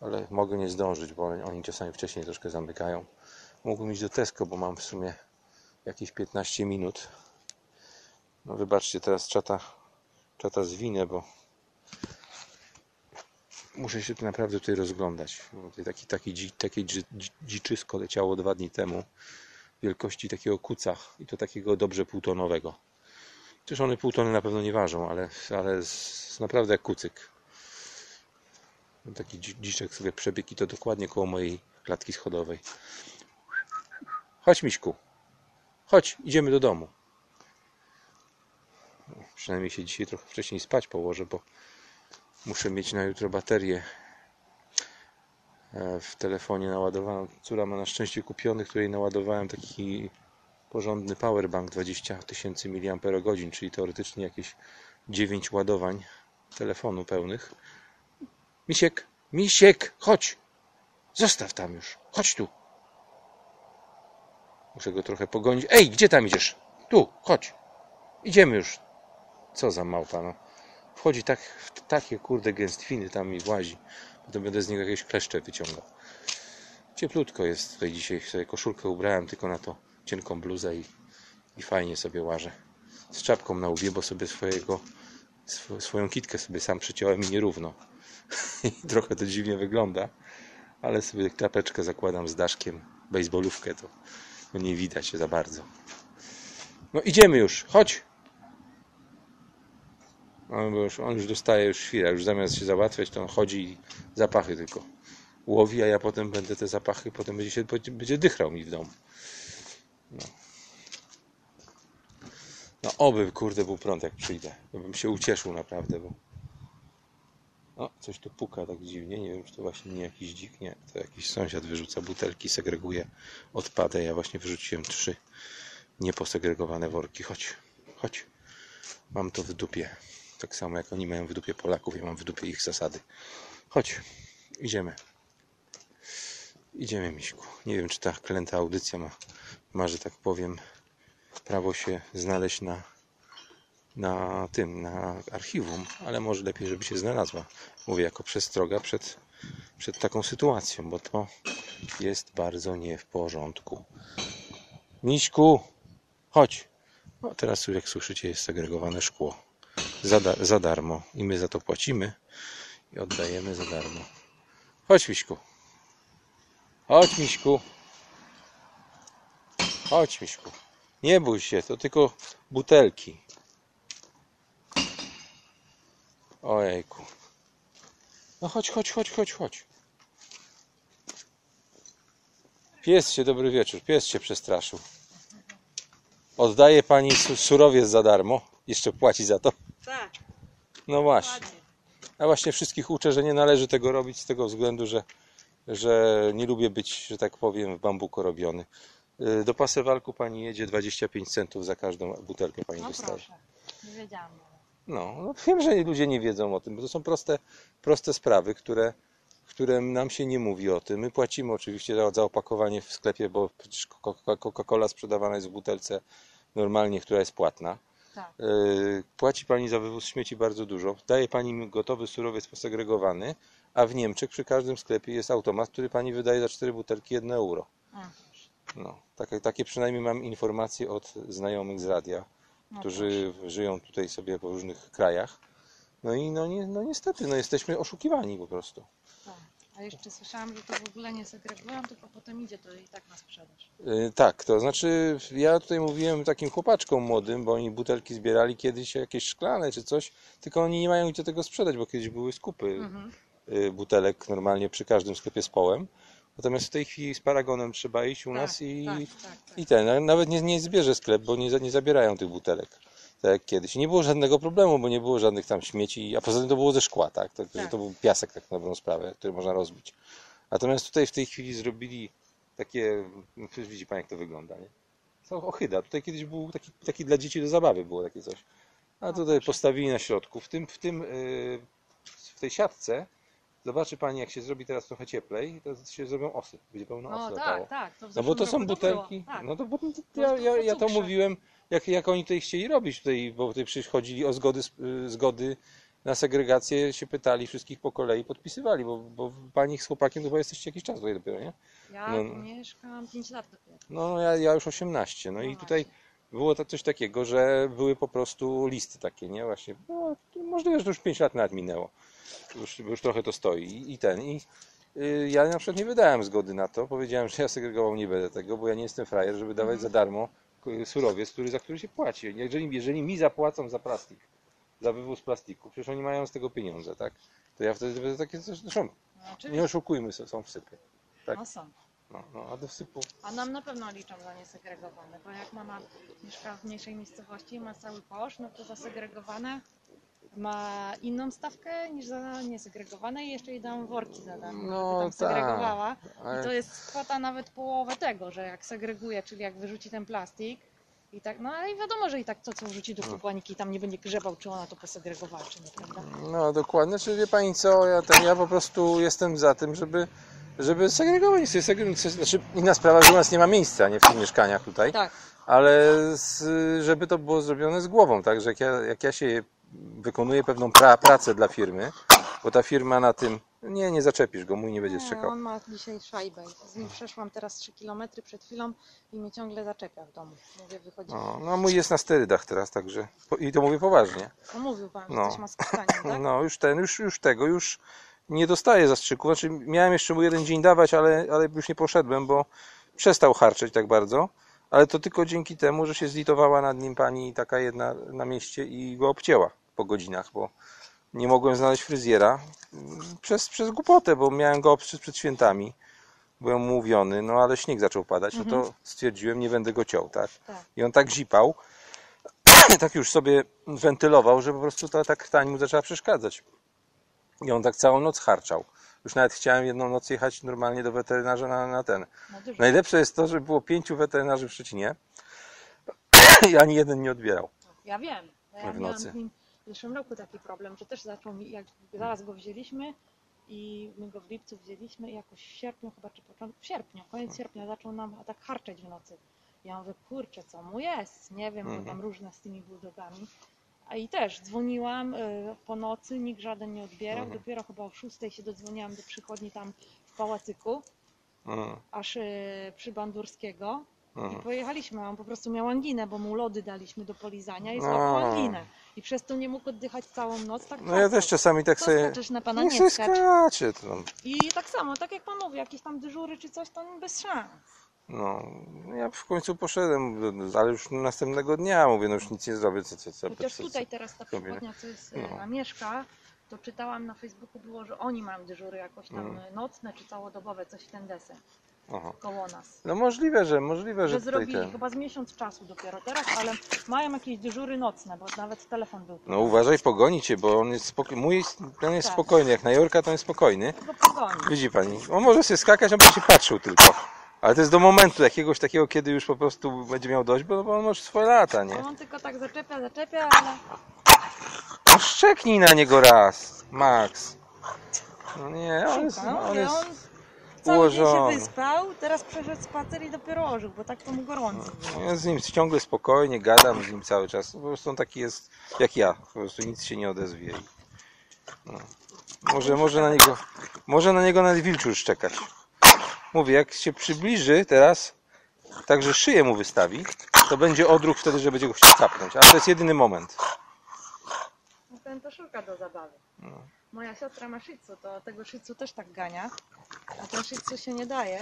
Ale mogę nie zdążyć, bo oni czasami wcześniej troszkę zamykają. Mógłbym iść do Tesco, bo mam w sumie jakieś 15 minut. No wybaczcie, teraz czata, czata zwinę, bo muszę się tu naprawdę tutaj rozglądać. Taki, taki, taki dziczysko leciało dwa dni temu wielkości takiego kuca i to takiego dobrze półtonowego. Chociaż one pół tony na pewno nie ważą, ale, ale z, naprawdę jak kucyk. Taki dziczek sobie przebiegł i to dokładnie koło mojej klatki schodowej. Chodź Miśku. Chodź, idziemy do domu. Przynajmniej się dzisiaj trochę wcześniej spać położę, bo muszę mieć na jutro baterię E, w telefonie naładowałem. Córa ma na szczęście kupiony, której naładowałem taki porządny powerbank 20 tysięcy mAh, czyli teoretycznie jakieś 9 ładowań telefonu pełnych. Misiek, Misiek, chodź! Zostaw tam już, chodź tu. Muszę go trochę pogonić. Ej, gdzie tam idziesz? Tu, chodź. Idziemy już. Co za małpa, no. Wchodzi tak, w takie kurde gęstwiny tam mi włazi to będę z niego jakieś kleszcze wyciągał. Cieplutko jest tutaj dzisiaj. Sobie koszulkę ubrałem tylko na to cienką bluzę i, i fajnie sobie łażę. Z czapką na łbie, bo sobie swojego, sw swoją kitkę sobie sam przyciąłem i nierówno. I trochę to dziwnie wygląda, ale sobie klapeczkę zakładam z daszkiem, baseballówkę to nie widać za bardzo. No idziemy już, chodź! On już, on już dostaje już chwilę, już zamiast się załatwiać, to on chodzi i zapachy tylko łowi, a ja potem będę te zapachy, potem będzie się będzie dychrał mi w domu. No. No oby, kurde, był prąd jak przyjdę. Ja bym się ucieszył naprawdę, bo o, coś tu puka tak dziwnie. Nie wiem, czy to właśnie nie jakiś dzik, nie. To jakiś sąsiad wyrzuca butelki, segreguje odpady. Ja właśnie wyrzuciłem trzy nieposegregowane worki. Chodź, chodź. Mam to w dupie. Tak samo jak oni mają w dupie Polaków, ja mam w dupie ich zasady. Chodź, idziemy. Idziemy, Miśku. Nie wiem, czy ta klęta audycja ma, ma że tak powiem, prawo się znaleźć na, na tym, na archiwum, ale może lepiej, żeby się znalazła. Mówię jako przestroga przed, przed taką sytuacją, bo to jest bardzo nie w porządku. Miśku, chodź. No, teraz, jak słyszycie, jest segregowane szkło za, za darmo i my za to płacimy i oddajemy za darmo. Chodź Miśku. Chodź Miśku. Chodź Miśku. Nie bój się, to tylko butelki. Ojejku. No chodź, chodź, chodź, chodź, chodź. Pies się, dobry wieczór. Pies się przestraszył. Oddaje pani su- surowiec za darmo. Jeszcze płaci za to. Tak, No właśnie. Ja właśnie wszystkich uczę, że nie należy tego robić z tego względu, że, że nie lubię być, że tak powiem, w bambuko robiony. Y, Do pasewalku pani jedzie 25 centów za każdą butelkę pani No dostaje. proszę, nie wiedziałam. No, no wiem, że ludzie nie wiedzą o tym, bo to są proste, proste sprawy, które, które nam się nie mówi o tym. My płacimy oczywiście za, za opakowanie w sklepie, bo przecież Coca- Coca-Cola sprzedawana jest w butelce normalnie, która jest płatna. Tak, Yy, Płaci pani za wywóz śmieci bardzo dużo. Daje pani gotowy surowiec posegregowany, a w Niemczech przy każdym sklepie jest automat, który pani wydaje za 4 butelki 1 euro. No, takie, takie przynajmniej mam informacje od znajomych z radia, No którzy żyją tutaj sobie w różnych krajach. No i no, nie, no niestety, no jesteśmy oszukiwani po prostu. Tak. A jeszcze słyszałam, że to w ogóle nie segregują, tylko potem idzie to i tak na sprzedaż. Yy, Tak, to znaczy ja tutaj mówiłem takim chłopaczkom młodym, bo oni butelki zbierali kiedyś jakieś szklane czy coś, tylko oni nie mają gdzie tego sprzedać, bo kiedyś były skupy Mhm. y, butelek normalnie przy każdym sklepie z połem. Natomiast w tej chwili z paragonem trzeba iść u nas tak, i, tak, tak, tak. i ten, nawet nie, nie zbierze sklep, bo nie, nie zabierają tych butelek. Tak jak kiedyś. Nie było żadnego problemu, bo nie było żadnych tam śmieci, a poza tym to było ze szkła, tak? To, Tak. to był piasek tak na dobrą sprawę, który można rozbić. Natomiast tutaj w tej chwili zrobili takie, no przecież widzi Pan jak to wygląda, nie? To ochyda. Tutaj kiedyś był taki, taki dla dzieci do zabawy było takie coś. A tutaj postawili na środku. W tym, w tym, yy, w tej siatce zobaczy Pani jak się zrobi teraz trochę cieplej, to się zrobią osy. Będzie pełno No osy latało. tak, tak. To w No bo to zeszłym są roku było. butelki. Tak. No to bo ja, ja, ja to cukrze. mówiłem, jak, jak oni tutaj chcieli robić, tutaj, bo tutaj przychodzili o zgody, y, zgody na segregację, się pytali wszystkich po kolei, podpisywali, bo, bo pani z chłopakiem chyba jesteście jakiś czas tutaj dopiero, nie? Ja no. mieszkam 5 lat dopiero. No ja, ja już 18, no No i tutaj było to coś takiego, że były po prostu listy takie, nie? Właśnie, no, możliwe, że to już 5 lat nawet minęło. Już, już trochę to stoi i, ten. I, y, ja na przykład nie wydałem zgody na to. Powiedziałem, że ja segregował nie będę tego, bo ja nie jestem frajer, żeby dawać Mhm. za darmo surowiec, który, za który się płaci. Jeżeli, jeżeli mi zapłacą za plastik, za wywóz plastiku, przecież oni mają z tego pieniądze, tak? To ja wtedy będę takie coś, zresztą No, nie oszukujmy, są są wsypy. tak. No są. No, no, a do wsypu A nam na pewno liczą za niesegregowane, bo jak mama mieszka w mniejszej miejscowości i ma cały kosz, no to zasegregowane ma inną stawkę niż za niesegregowane i jeszcze jej dam worki za darmo, No tam tak, segregowała. ale- I to jest kwota nawet połowę tego, że jak segreguje, czyli jak wyrzuci ten plastik i tak, no ale i wiadomo, że i tak to, co wrzuci do kubłaniki, tam nie będzie grzebał, czy ona to posegregowała, czy nie, prawda? No dokładnie, czy wie pani co, ja, ten, ja po prostu jestem za tym, żeby, żeby segregować. Segregować. Znaczy, inna sprawa, że u nas nie ma miejsca, nie w tych mieszkaniach tutaj, Tak, ale z, żeby to było zrobione z głową, tak, że jak ja, jak ja się wykonuję pewną pra, pracę dla firmy, bo ta firma na tym, nie, nie zaczepisz go, mój nie będzie nie, czekał. on ma dzisiaj szajbę. Z nim przeszłam teraz 3 km przed chwilą i mnie ciągle zaczepia w domu. Mówię, wychodzi. No, no mój jest na sterydach teraz, także, i to mówię poważnie. No mówił pan, że No. coś ma z tak? No już ten, już, już tego, już nie dostaję zastrzyku. Znaczy miałem jeszcze mu jeden dzień dawać, ale, ale już nie poszedłem, bo przestał harczeć tak bardzo. Ale to tylko dzięki temu, że się zlitowała nad nim pani taka jedna na mieście i go obcięła po godzinach, bo nie mogłem znaleźć fryzjera mm, przez, przez głupotę, bo miałem go obstrzec przed świętami. Byłem umówiony, no ale śnieg zaczął padać, no to stwierdziłem, nie będę go ciął, tak? Tak. I on tak zipał, tak już sobie wentylował, że po prostu ta, ta krtań mu zaczęła przeszkadzać. I on tak całą noc harczał. Już nawet chciałem jedną noc jechać normalnie do weterynarza na, na ten. No. Najlepsze jest to, że było pięciu weterynarzy w Szczecinie i ani jeden nie odbierał. Ja wiem. Ja W miałam nocy. z nim w zeszłym roku taki problem, że też zaczął mi, jak zaraz go wzięliśmy i my go w lipcu wzięliśmy i jakoś w sierpniu chyba, czy początku, w sierpniu, koniec sierpnia zaczął nam tak harczeć w nocy. Ja mówię, kurczę, co mu jest? Nie wiem, bo Mhm. tam różne z tymi bulldogami. A i też dzwoniłam y, po nocy, nikt żaden nie odbierał. Mhm. Dopiero chyba o 6 się dodzwoniłam do przychodni tam w Pałacyku, Mm, aż y, przy Bandurskiego. I mm. pojechaliśmy, on po prostu miał anginę, bo mu lody daliśmy do polizania i złapał anginę. I przez to nie mógł oddychać całą noc, tak No ja też czasami tak To sobie... skaczesz na pana, nie skacz. skacze tam. I tak samo, tak jak pan mówi, jakieś tam dyżury czy coś, to bez szans. No, ja w końcu poszedłem, ale już następnego dnia mówię, no już nic nie zrobię, co, co, co, Chociaż co, tutaj teraz ta przychodnia, co jest No. no. mieszka, to czytałam na Facebooku było, że oni mają dyżury jakoś tam No. nocne czy całodobowe, coś w ten deseń. Aha. koło nas. No możliwe, że możliwe, Że że zrobili ten. chyba z miesiąc czasu dopiero teraz, ale mają jakieś dyżury nocne, bo nawet telefon był. No uważaj, pogoni cię, bo on jest spokojny. Mój ten jest Tak. spokojny, jak na Jorka to jest spokojny. Widzi pani, on może sobie skakać, a będzie patrzył tylko. Ale to jest do momentu jakiegoś takiego, kiedy już po prostu będzie miał dość, bo, bo on ma już swoje lata, nie? On tylko tak zaczepia, zaczepia, ale No szczeknij na niego raz, Max. No nie, on jest, szuka. on nie, jest on cały się wyspał, teraz przeszedł spacer i dopiero ożył, bo tak to mu gorąco. było. Ja z nim ciągle spokojnie gadam z nim cały czas. Po prostu on taki jest jak ja. Po prostu nic się nie odezwie. No. Może, może na niego, może na niego nawet wilczu już czekać. Mówię, jak się przybliży teraz, także szyję mu wystawi, to będzie odruch wtedy, że będzie go chciał capnąć. Ale to jest jedyny moment. No Ten to szuka do zabawy. No. Moja siostra ma szycu, to tego szycu też tak gania, a ten szycu się nie daje.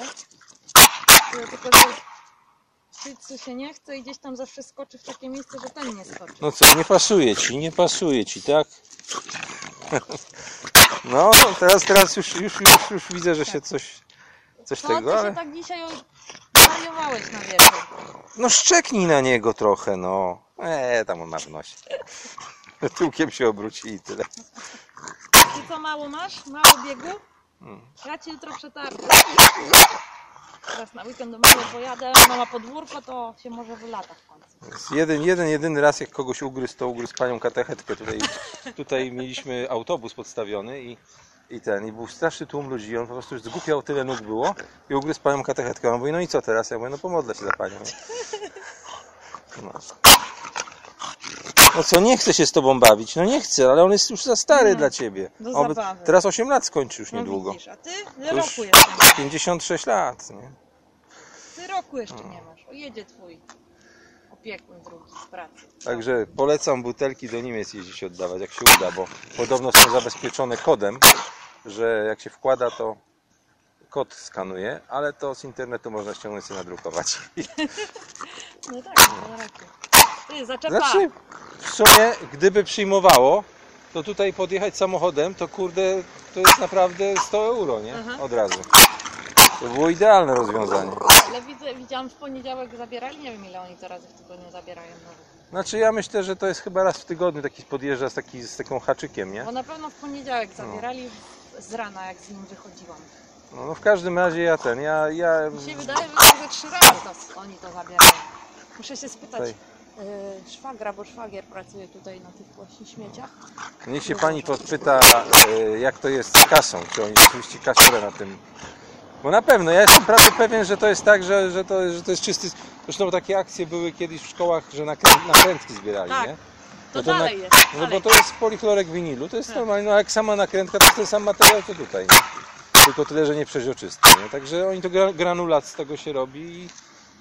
Tylko, że szycu się nie chce i gdzieś tam zawsze skoczy w takie miejsce, że ten nie skoczy. No co, nie pasuje ci, nie pasuje ci, tak? No, teraz, teraz już, już, już, już widzę, że się coś, coś Co tego, ty ale... się tak dzisiaj zwariowałeś na wieczór? No szczeknij na niego trochę, no. Eee, tam on ma w nosie. Tyłkiem się obróci i tyle. Ty co mało masz? Mało biegu? Mm. Ja ci jutro przetargę. Teraz na weekend do mamy pojadę, ona ma podwórko, to się może wylata w końcu. Jest Jeden, jeden, jedyny raz jak kogoś ugryzł, to ugryzł panią katechetkę. Tutaj, tutaj mieliśmy autobus podstawiony i, i ten, i był straszny tłum ludzi on po prostu już zgłupiał, tyle nóg było i ugryzł panią katechetkę. On mówi, no i co teraz? Ja mówię, no pomodlę się za panią. No. No co, nie chcę się z tobą bawić, no nie chcę, ale on jest już za stary No, dla ciebie. On by- teraz 8 lat skończy już No niedługo. widzisz, a ty roku jeszcze nie masz. 56 lat, nie? Ty roku jeszcze nie masz. O, jedzie twój drugi z pracy. Także polecam butelki do Niemiec jeździć oddawać, jak się uda, bo podobno są zabezpieczone kodem, że jak się wkłada, to kod skanuje, ale to z internetu można ściągnąć sobie nadrukować. No tak, no raczej. Ty, zaczepa. Znaczy, w sumie, gdyby przyjmowało, to tutaj podjechać samochodem, to kurde, to jest naprawdę 100 euro, nie? Aha. Od razu. To było idealne rozwiązanie. Ale widzę, widziałam w poniedziałek zabierali, nie wiem ile oni to razy w tygodniu zabierają znowu. Znaczy ja myślę, że to jest chyba raz w tygodniu taki podjeżdża z, taki, z taką haczykiem, nie? Bo na pewno w poniedziałek zabierali z rana, jak z nim wychodziłam. No, no w każdym razie ja ten, ja, ja Mi się wydaje, że ze trzy razy to, oni to zabierają. Muszę się spytać Tutaj. y, szwagra, bo szwagier pracuje tutaj na tych właśnie śmieciach. Niech się pani podpyta, e, jak to jest z kasą, czy oni rzeczywiście kasurę na tym. Bo na pewno, ja jestem prawie pewien, że to jest tak, że, że, to, że to jest czysty. Zresztą takie akcje były kiedyś w szkołach, że nakrę, nakrętki zbierali, Tak. nie? To No to dalej na- jest. No dalej. bo to jest polichlorek winilu, to jest Tak. normalnie, no jak sama nakrętka to jest ten sam materiał co tutaj, nie? Tylko tyle, że nie przeźroczysty, nie? Także oni to gra- granulat z tego się robi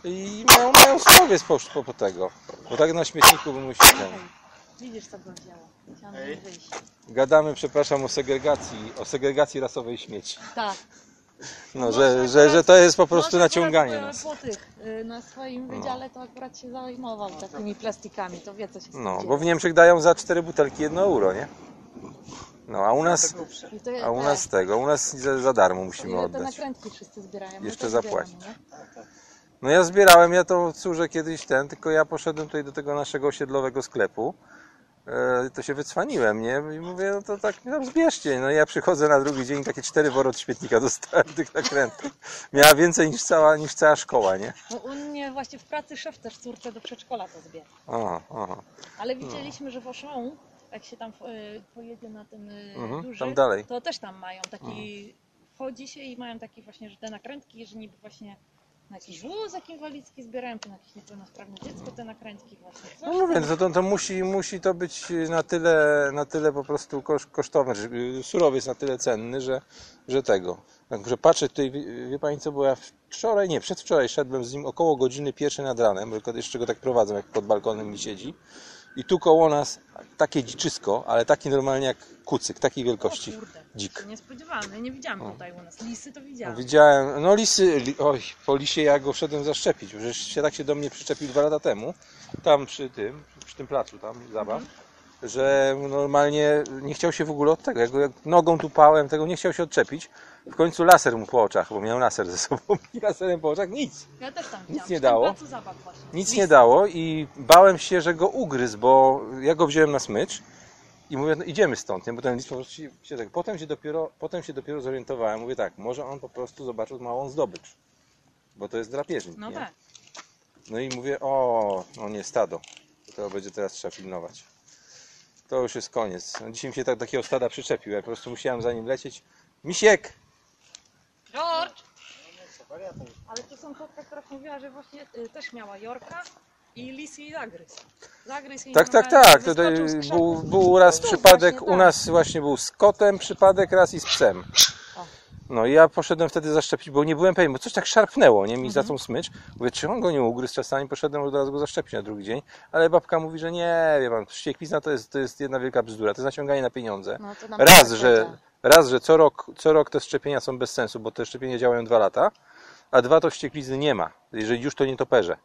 i, i mają, mają slowiec po, po, po tego. Bo tak na śmietniku bym musiał Widzisz co Ej. wyjść. Gadamy, przepraszam, o segregacji, o segregacji rasowej śmieci. Tak. No, Może że, że, że to jest po prostu naciąganie nas. Po tych, y, na swoim wydziale to akurat się zajmował takimi plastikami, to wie co się No, dzieje. bo w Niemczech dają za cztery butelki jedno euro, nie? No, a u nas, I to, a u nas tego, u nas za, za darmo musimy ile te oddać. nakrętki wszyscy zbierają. My Jeszcze też zapłacić. zbieramy, nie? No ja zbierałem, ja to cóżę kiedyś ten, tylko ja poszedłem tutaj do tego naszego osiedlowego sklepu. E, to się wycwaniłem, nie? I mówię, no to tak tam zbierzcie. No i ja przychodzę na drugi dzień, takie cztery wory od śmietnika dostałem tych nakrętek. Miała więcej niż cała, niż cała szkoła, nie? No, u mnie właśnie w pracy szef też córkę do przedszkola to zbiera. Aha, aha. Ale widzieliśmy, że w Auchan, jak się tam y, pojedzie na ten y, Mhm, duży, tam dalej. to też tam mają taki, wchodzi się i mają takie właśnie, że te nakrętki, że niby właśnie na jakiś wózek inwalidzki zbierają, czy na jakieś niepełnosprawne dziecko te nakrętki właśnie. Coś No no to, to, to musi, musi to być na tyle, na tyle po prostu kosz, kosztowne, y, surowiec na tyle cenny, że, że tego. Także patrzę tutaj, wie, Pani co, bo ja wczoraj, nie, przedwczoraj szedłem z nim około godziny pierwszej nad ranem, bo jeszcze go tak prowadzę, jak pod balkonem mi siedzi. I tu koło nas takie dziczysko, ale taki normalnie jak kucyk, takiej wielkości. O kurde, Dzik. niespodziewane, nie widziałam O. tutaj u nas. Lisy to No, widziałam. widziałem, no lisy, li, oj, po lisie ja go wszedłem zaszczepić, bo przecież się tak się do mnie przyczepił dwa lata temu, tam przy tym, przy tym placu tam zabaw. że normalnie nie chciał się w ogóle od tego. Jak, jak nogą tupałem, tego nie chciał się odczepić. W końcu laser mu po oczach, bo miał laser ze sobą i laserem po oczach nic. Ja też tam Nic nie dało. Nic nie dało i bałem się, że go ugryzł, bo ja go wziąłem na smycz i mówię, no idziemy stąd, nie? bo ten lis po prostu się, się tak, potem się, dopiero, potem się dopiero zorientowałem, mówię tak, może on po prostu zobaczył małą zdobycz, bo to jest drapieżnik, No nie? tak. No i mówię, o, no nie stado, to będzie teraz trzeba pilnować. To już jest koniec. No, Dzisiaj mi się tak takiego stada przyczepił, ja po prostu musiałem za nim lecieć. Misiek! George! Ale to są kotka, która mówiła, że właśnie y, też miała Jorka i lis jej zagryzł. Zagryzł jej Tak, tak, tak. Tutaj był, był raz Tu przypadek, właśnie, u tak. nas właśnie był z kotem przypadek, raz i z psem. No i ja poszedłem wtedy zaszczepić, bo nie byłem pewien, bo coś tak szarpnęło, nie? Mi za Mhm. tą smycz. Mówię, czy on go nie ugryzł czasami, poszedłem od razu go zaszczepić na drugi dzień, ale babka mówi, że nie, wie pan, wścieklizna to jest, to jest jedna wielka bzdura, to jest naciąganie na pieniądze. No, to nam Raz, że, powiedziała. Raz, że co rok, co rok te szczepienia są bez sensu, bo te szczepienia działają dwa lata, a dwa to wścieklizny nie ma, jeżeli już to nie toperze.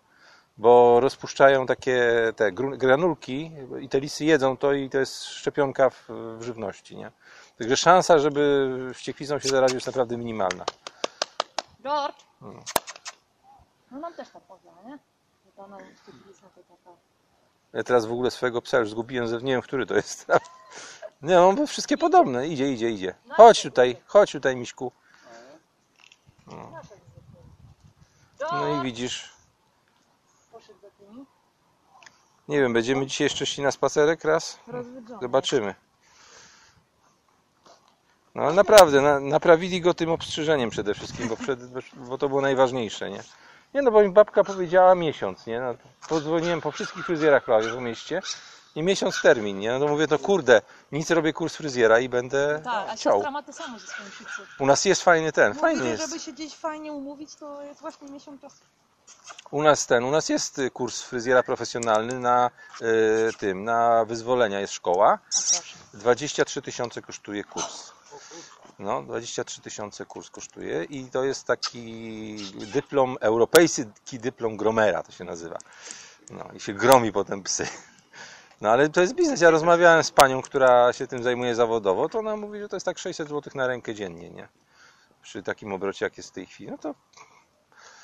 Bo rozpuszczają takie te granulki i te lisy jedzą to i to jest szczepionka w, w żywności, nie? Także szansa, żeby wścieklizną się zaraził jest naprawdę minimalna. George! No. No nam też tak powiedziała, nie? Że to ona wścieklizna to taka... Ja teraz w ogóle swojego psa już zgubiłem, nie wiem, który to jest. Nie, no bo wszystkie podobne. Idzie, idzie, idzie. Chodź tutaj, chodź tutaj, Miśku. No i George! widzisz, nie wiem, będziemy dzisiaj jeszcze szli na spacerek raz? Zobaczymy. No ale naprawdę, na, naprawili go tym obstrzyżeniem przede wszystkim, bo, przed, bo to było najważniejsze, nie? Nie no, bo mi babka powiedziała miesiąc, nie? No, podzwoniłem po wszystkich fryzjerach prawie w mieście i miesiąc termin, nie? No to mówię, to kurde, nic robię kurs fryzjera i będę Tak, a chciał. siostra ma to samo ze swoim. U nas jest fajny ten, fajny jest. żeby się gdzieś fajnie umówić, to jest właśnie miesiąc czasu. U nas ten, u nas jest y, kurs fryzjera profesjonalny na y, tym, na wyzwolenia jest szkoła. A proszę. 23 tysiące kosztuje kurs. No, 23 tysiące kurs kosztuje i to jest taki dyplom, europejski dyplom gromera to się nazywa. No i się gromi potem psy. No ale to jest biznes. Ja rozmawiałem z panią, która się tym zajmuje zawodowo, to ona mówi, że to jest tak 600 zł na rękę dziennie, nie? Przy takim obrocie jak jest w tej chwili. No to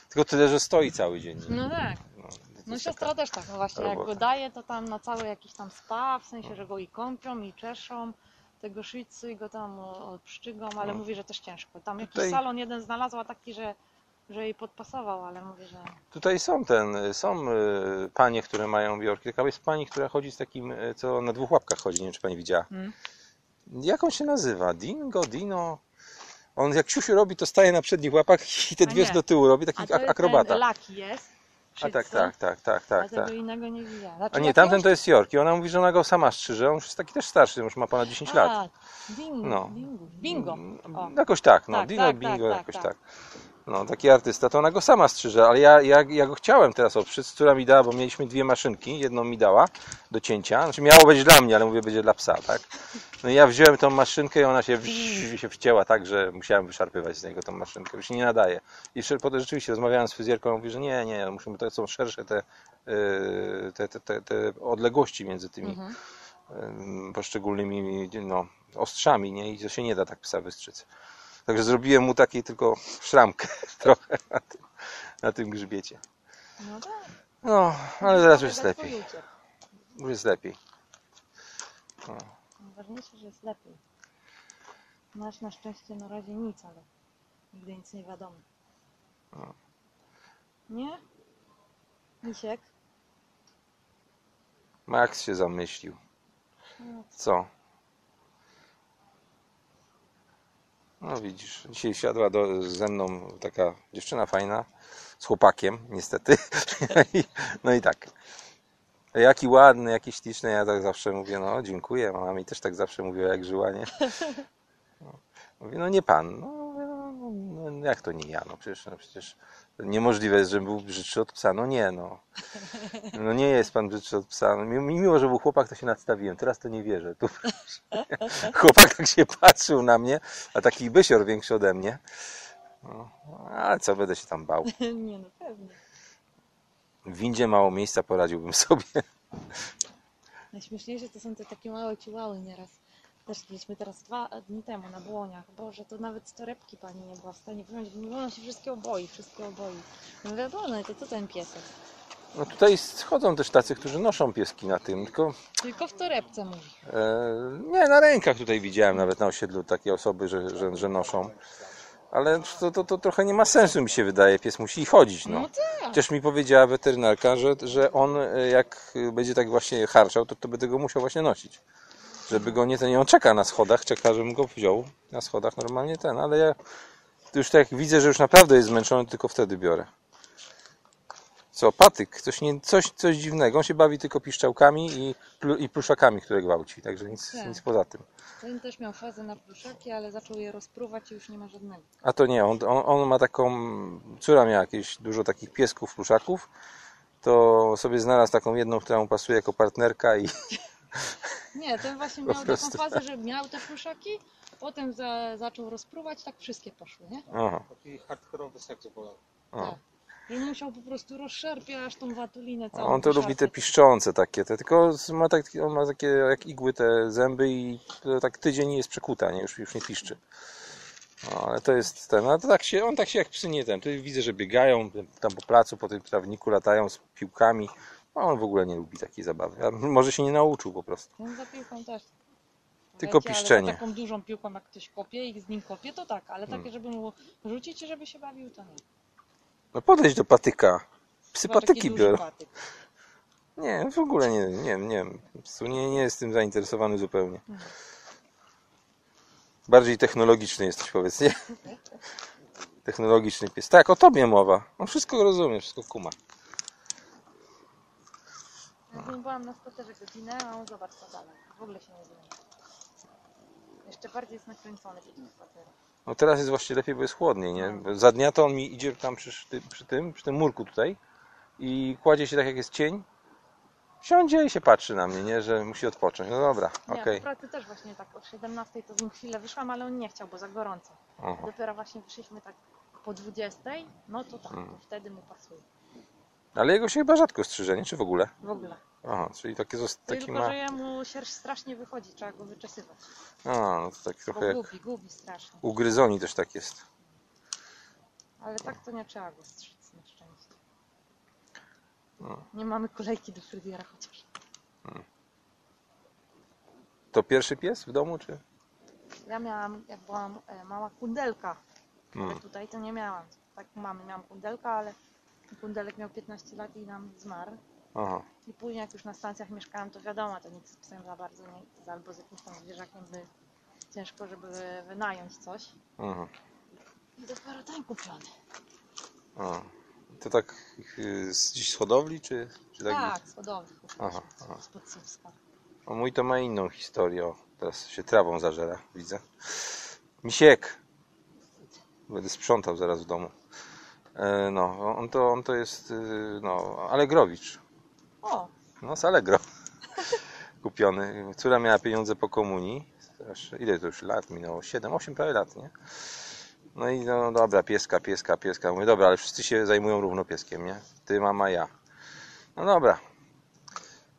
tylko tyle, że stoi cały dzień. nie? No tak. No, No siostra też tak, no właśnie, jak robota. go daje, to tam na cały jakiś tam spa, w sensie, że go i kąpią, i czeszą, tego szyjcy i go tam o, odszczygą, ale No. mówi, że też ciężko. Tam jakiś Tutaj- salon jeden znalazła taki, że, że jej podpasował, ale mówi, że Tutaj są ten, są y, panie, które mają wiorki. Taka jest pani, która chodzi z takim, y, co na dwóch łapkach chodzi, nie wiem czy pani widziała. Mm. Jak on się nazywa? Dingo, Dino? On jak siusiu robi, to staje na przednich łapach i te A dwie nie. do tyłu robi, a taki to ak- jest akrobata. ten laki jest, A tak, szyjcy, tak, tak, tak, a tak, tego tak. innego nie widziałam. Znaczy, A nie, tamten to jest York i ona mówi, że ona go sama strzyże. On już jest taki też starszy, już ma ponad 10 lat. A, bingo, No. bingo, bingo. O. Jakoś tak, no, Tak, Dino tak, Bingo, tak, jakoś tak, tak. No, taki artysta, to ona go sama strzyże, ale ja, ja, ja go chciałem teraz oprzeć, która mi dała, bo mieliśmy dwie maszynki, jedną mi dała do cięcia, znaczy miało być dla mnie, ale mówię, będzie dla psa, tak? No i ja wziąłem tą maszynkę i ona się, wsz- się wcięła tak, że musiałem wyszarpywać z niego tą maszynkę, już się nie nadaje. I potem rzeczywiście rozmawiałem z fryzjerką, mówi, że nie, nie, musimy, to są szersze te, yy, te, te, te, te odległości między tymi Mhm. em, poszczególnymi no, ostrzami, nie? I to się nie da tak psa wystrzec. Także zrobiłem mu taki tylko szramkę trochę na tym, na tym grzbiecie. No tak. No, ale teraz już jest lepiej. Już jest lepiej. Najważniejsze, że jest lepiej. Nasz na szczęście na razie nic, ale nigdy nic nie wiadomo. No. Nie? Misiek? Max się zamyślił. No, Co? No widzisz, dzisiaj siadła do, ze mną taka dziewczyna fajna, z chłopakiem niestety. No i tak. Jaki ładny, jaki śliczny, ja tak zawsze mówię, no dziękuję, mama mi też tak zawsze mówiła, jak żyła, nie? No. Mówię, no nie pan. No, no, jak to nie ja? No przecież, no przecież niemożliwe jest, żebym był brzydszy od psa. No nie, no. No nie jest pan brzydszy od psa. No, mi- mimo, że był chłopak, to się nadstawiłem. Teraz to nie wierzę. Tu, chłopak tak się patrzył na mnie, a taki bysior większy ode mnie. No, ale co, będę się tam bał. nie no pewnie. W windzie mało miejsca, poradziłbym sobie. Najśmieszniejsze to są te takie małe ciułały nieraz. Też byliśmy teraz dwa dni temu na Błoniach. Boże, to nawet z torebki pani nie była w stanie wyjąć, bo ona się wszystkie oboi, wszystkie oboi. No wiadomo, to co ten piesek? No tutaj schodzą też tacy, którzy noszą pieski na tym, tylko Tylko w torebce mówi. e, nie, na rękach tutaj widziałem nawet na osiedlu takie osoby, że, że, że noszą. Ale to, to, to trochę nie ma sensu mi się wydaje, pies musi chodzić, no. No tak. Chociaż mi powiedziała weterynarka, że, że on e, jak będzie tak właśnie harczał, to, to będę go musiał właśnie nosić. Żeby go nie ten, nie on czeka na schodach, czeka, żebym go wziął na schodach normalnie ten, ale ja już tak widzę, że już naprawdę jest zmęczony, tylko wtedy biorę. Co, patyk, coś, nie, coś, coś dziwnego, on się bawi tylko piszczałkami i, plu, i pluszakami, które gwałci, także nic, Tak. nic poza tym. Ten też miał fazę na pluszaki, ale zaczął je rozpruwać i już nie ma żadnego. A to nie, on, on, on ma taką, córa miała jakieś dużo takich piesków, pluszaków, to sobie znalazł taką jedną, która mu pasuje jako partnerka i Nie, ten właśnie miał taką fazę, że miał te pluszaki, potem za, zaczął rozpruwać, tak wszystkie poszły, nie? aha, Taki hardkorowy seks wolał. Tak. Że musiał po prostu rozszerpiać tą watulinę całą. On to lubi te piszczące takie, te, tylko ma tak, on ma takie jak igły te zęby i to tak tydzień jest przekuta, nie? Już, już nie piszczy. No, ale to jest ten, no to tak się, on tak się jak psy nie ten, tu widzę, że biegają tam po placu, po tym trawniku latają z piłkami, a on w ogóle nie lubi takiej zabawy, a może się nie nauczył po prostu. Ten za piłką też. Tylko Leci, ale piszczenie. taką dużą piłką, jak ktoś kopie i z nim kopie, to tak, ale Hmm. takie, żeby mu rzucić żeby się bawił, to nie. No podejdź do patyka, psy Chyba patyki biorą. patyk. Nie, w ogóle nie, nie, nie, nie, nie jestem zainteresowany zupełnie. Mhm. Bardziej technologiczny jesteś, powiedz, nie? Technologiczny pies. Tak, o tobie mowa. On wszystko rozumie, wszystko kuma. Ja z nim byłam na spacerze godzinę, a on zobacz co dalej. W ogóle się nie zmieni. Jeszcze bardziej jest nakręcony przy tym spacerze. No teraz jest właściwie lepiej, bo jest chłodniej, nie? Bo Za dnia to on mi idzie tam przy, ty- przy tym, przy tym murku tutaj i kładzie się tak jak jest cień, siądzie i się patrzy na mnie, nie? Że musi odpocząć. No dobra, Nie, okej. po pracy też właśnie tak od 17 to z nim chwilę wyszłam, ale on nie chciał, bo za gorąco. Aha. Dopiero właśnie wyszliśmy tak po 20, no to tak, Mhm. to wtedy mu pasuje. Ale jego się chyba rzadko strzyże, nie? Czy w ogóle? W ogóle. Aha, czyli takie, zost- taki Tylko, ma... że jemu sierść strasznie wychodzi, trzeba go wyczesywać. A, no to tak Bo trochę jak gubi, gubi strasznie. u gryzoni też tak jest. Ale tak to nie trzeba go strzyc na szczęście. No. Nie mamy kolejki do fryzjera chociaż. To pierwszy pies w domu, czy? Ja miałam, jak byłam e, mała kundelka, ale Hmm. tutaj to nie miałam. Tak u mamy miałam kundelka, ale kundelek miał 15 lat i nam zmarł. Aha. I później jak już na stacjach mieszkałam, to wiadomo, to nic z psem za bardzo nie, albo z jakimś tam zwierzakiem by ciężko, żeby wynająć coś. aha. I dopiero ten kupiony. A. To tak y, z gdzieś z hodowli, czy, czy tak? Tak, z hodowli Aha, kupiłam aha. z Podsłupska. O, mój to ma inną historię. O, teraz się trawą zażera, widzę. Misiek. Będę sprzątał zaraz w domu. E, no, on to, on to jest, y, no, Allegrowicz. O, No, z Allegro. Kupiony. Córa miała pieniądze po komunii. Ile to już lat minęło? 7, 8 prawie lat, nie? No i no dobra, pieska, pieska, pieska. Mówię, dobra, ale wszyscy się zajmują równo pieskiem, nie? Ty, mama, ja. No dobra.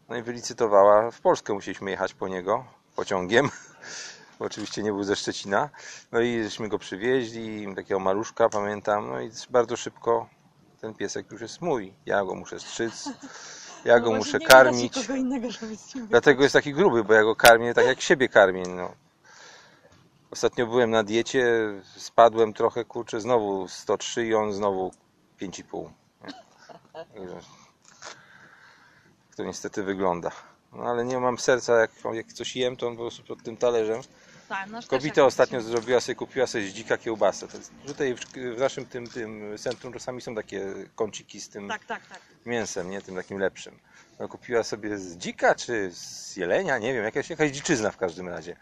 No i wylicytowała. W Polskę musieliśmy jechać po niego pociągiem. Bo oczywiście nie był ze Szczecina. No i żeśmy go przywieźli, takiego maluszka, pamiętam. No i bardzo szybko ten piesek już jest mój. Ja go muszę strzyc. Ja no go właśnie muszę karmić. innego, Dlatego jest taki gruby, bo ja go karmię tak jak siebie karmię. No. Ostatnio byłem na diecie, spadłem trochę, kurczę, znowu 103 i on znowu 5,5. Także tak To niestety wygląda. No ale nie mam serca, jak, jak coś jem, to on po prostu pod tym talerzem. Tak, nasz też Kobieta ostatnio zrobiła sobie, kupiła sobie z dzika kiełbasę. Tutaj w, w naszym tym, tym centrum czasami są takie kąciki z tym Tak, tak, tak. mięsem, nie? Tym takim lepszym. No, kupiła sobie z dzika czy z jelenia, nie wiem, jakaś, jakaś dziczyzna w każdym razie.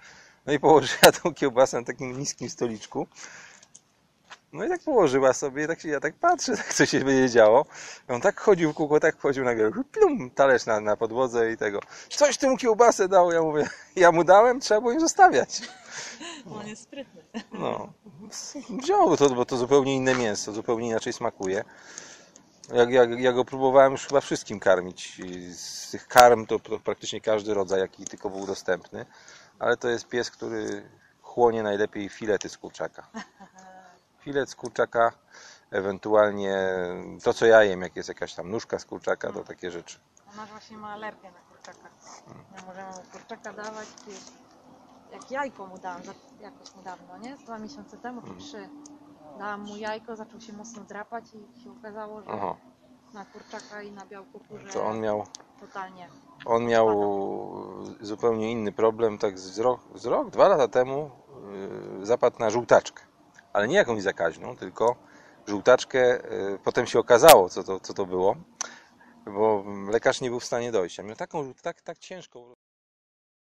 No i położyła tą kiełbasę na takim niskim stoliczku. No i tak położyła sobie, tak się, ja tak patrzę, tak co się będzie działo. On tak chodził w kółko, tak chodził, nagle plum, talerz na, na podłodze i tego. Coś temu kiełbasę dał, ja mówię, ja mu dałem, trzeba było im zostawiać. On jest sprytny. No, wziął to, bo to zupełnie inne mięso, zupełnie inaczej smakuje. Jak, jak, ja go próbowałem już chyba wszystkim karmić. Z tych karm to praktycznie każdy rodzaj, jaki tylko był dostępny. Ale to jest pies, który chłonie najlepiej filety z kurczaka. Filet z kurczaka, ewentualnie to, co ja jem, jak jest jakaś tam nóżka z kurczaka, to takie rzeczy. A nasz właśnie ma alergię na kurczaka. Nie możemy mu kurczaka dawać. Jak jajko mu dałam, jakoś niedawno, nie? Z dwa miesiące temu czy trzy. Dałam mu jajko, zaczął się mocno drapać i się okazało, że Aha, na kurczaka i na białkuku, że to on miał, totalnie. on miał zupełnie inny problem. Tak z rok, z rok dwa lata temu yy, zapadł na żółtaczkę. Ale nie jakąś zakaźną, tylko żółtaczkę. yy, Potem się okazało, co to, co to było, bo lekarz nie był w stanie dojść. A miał taką, tak, tak ciężką.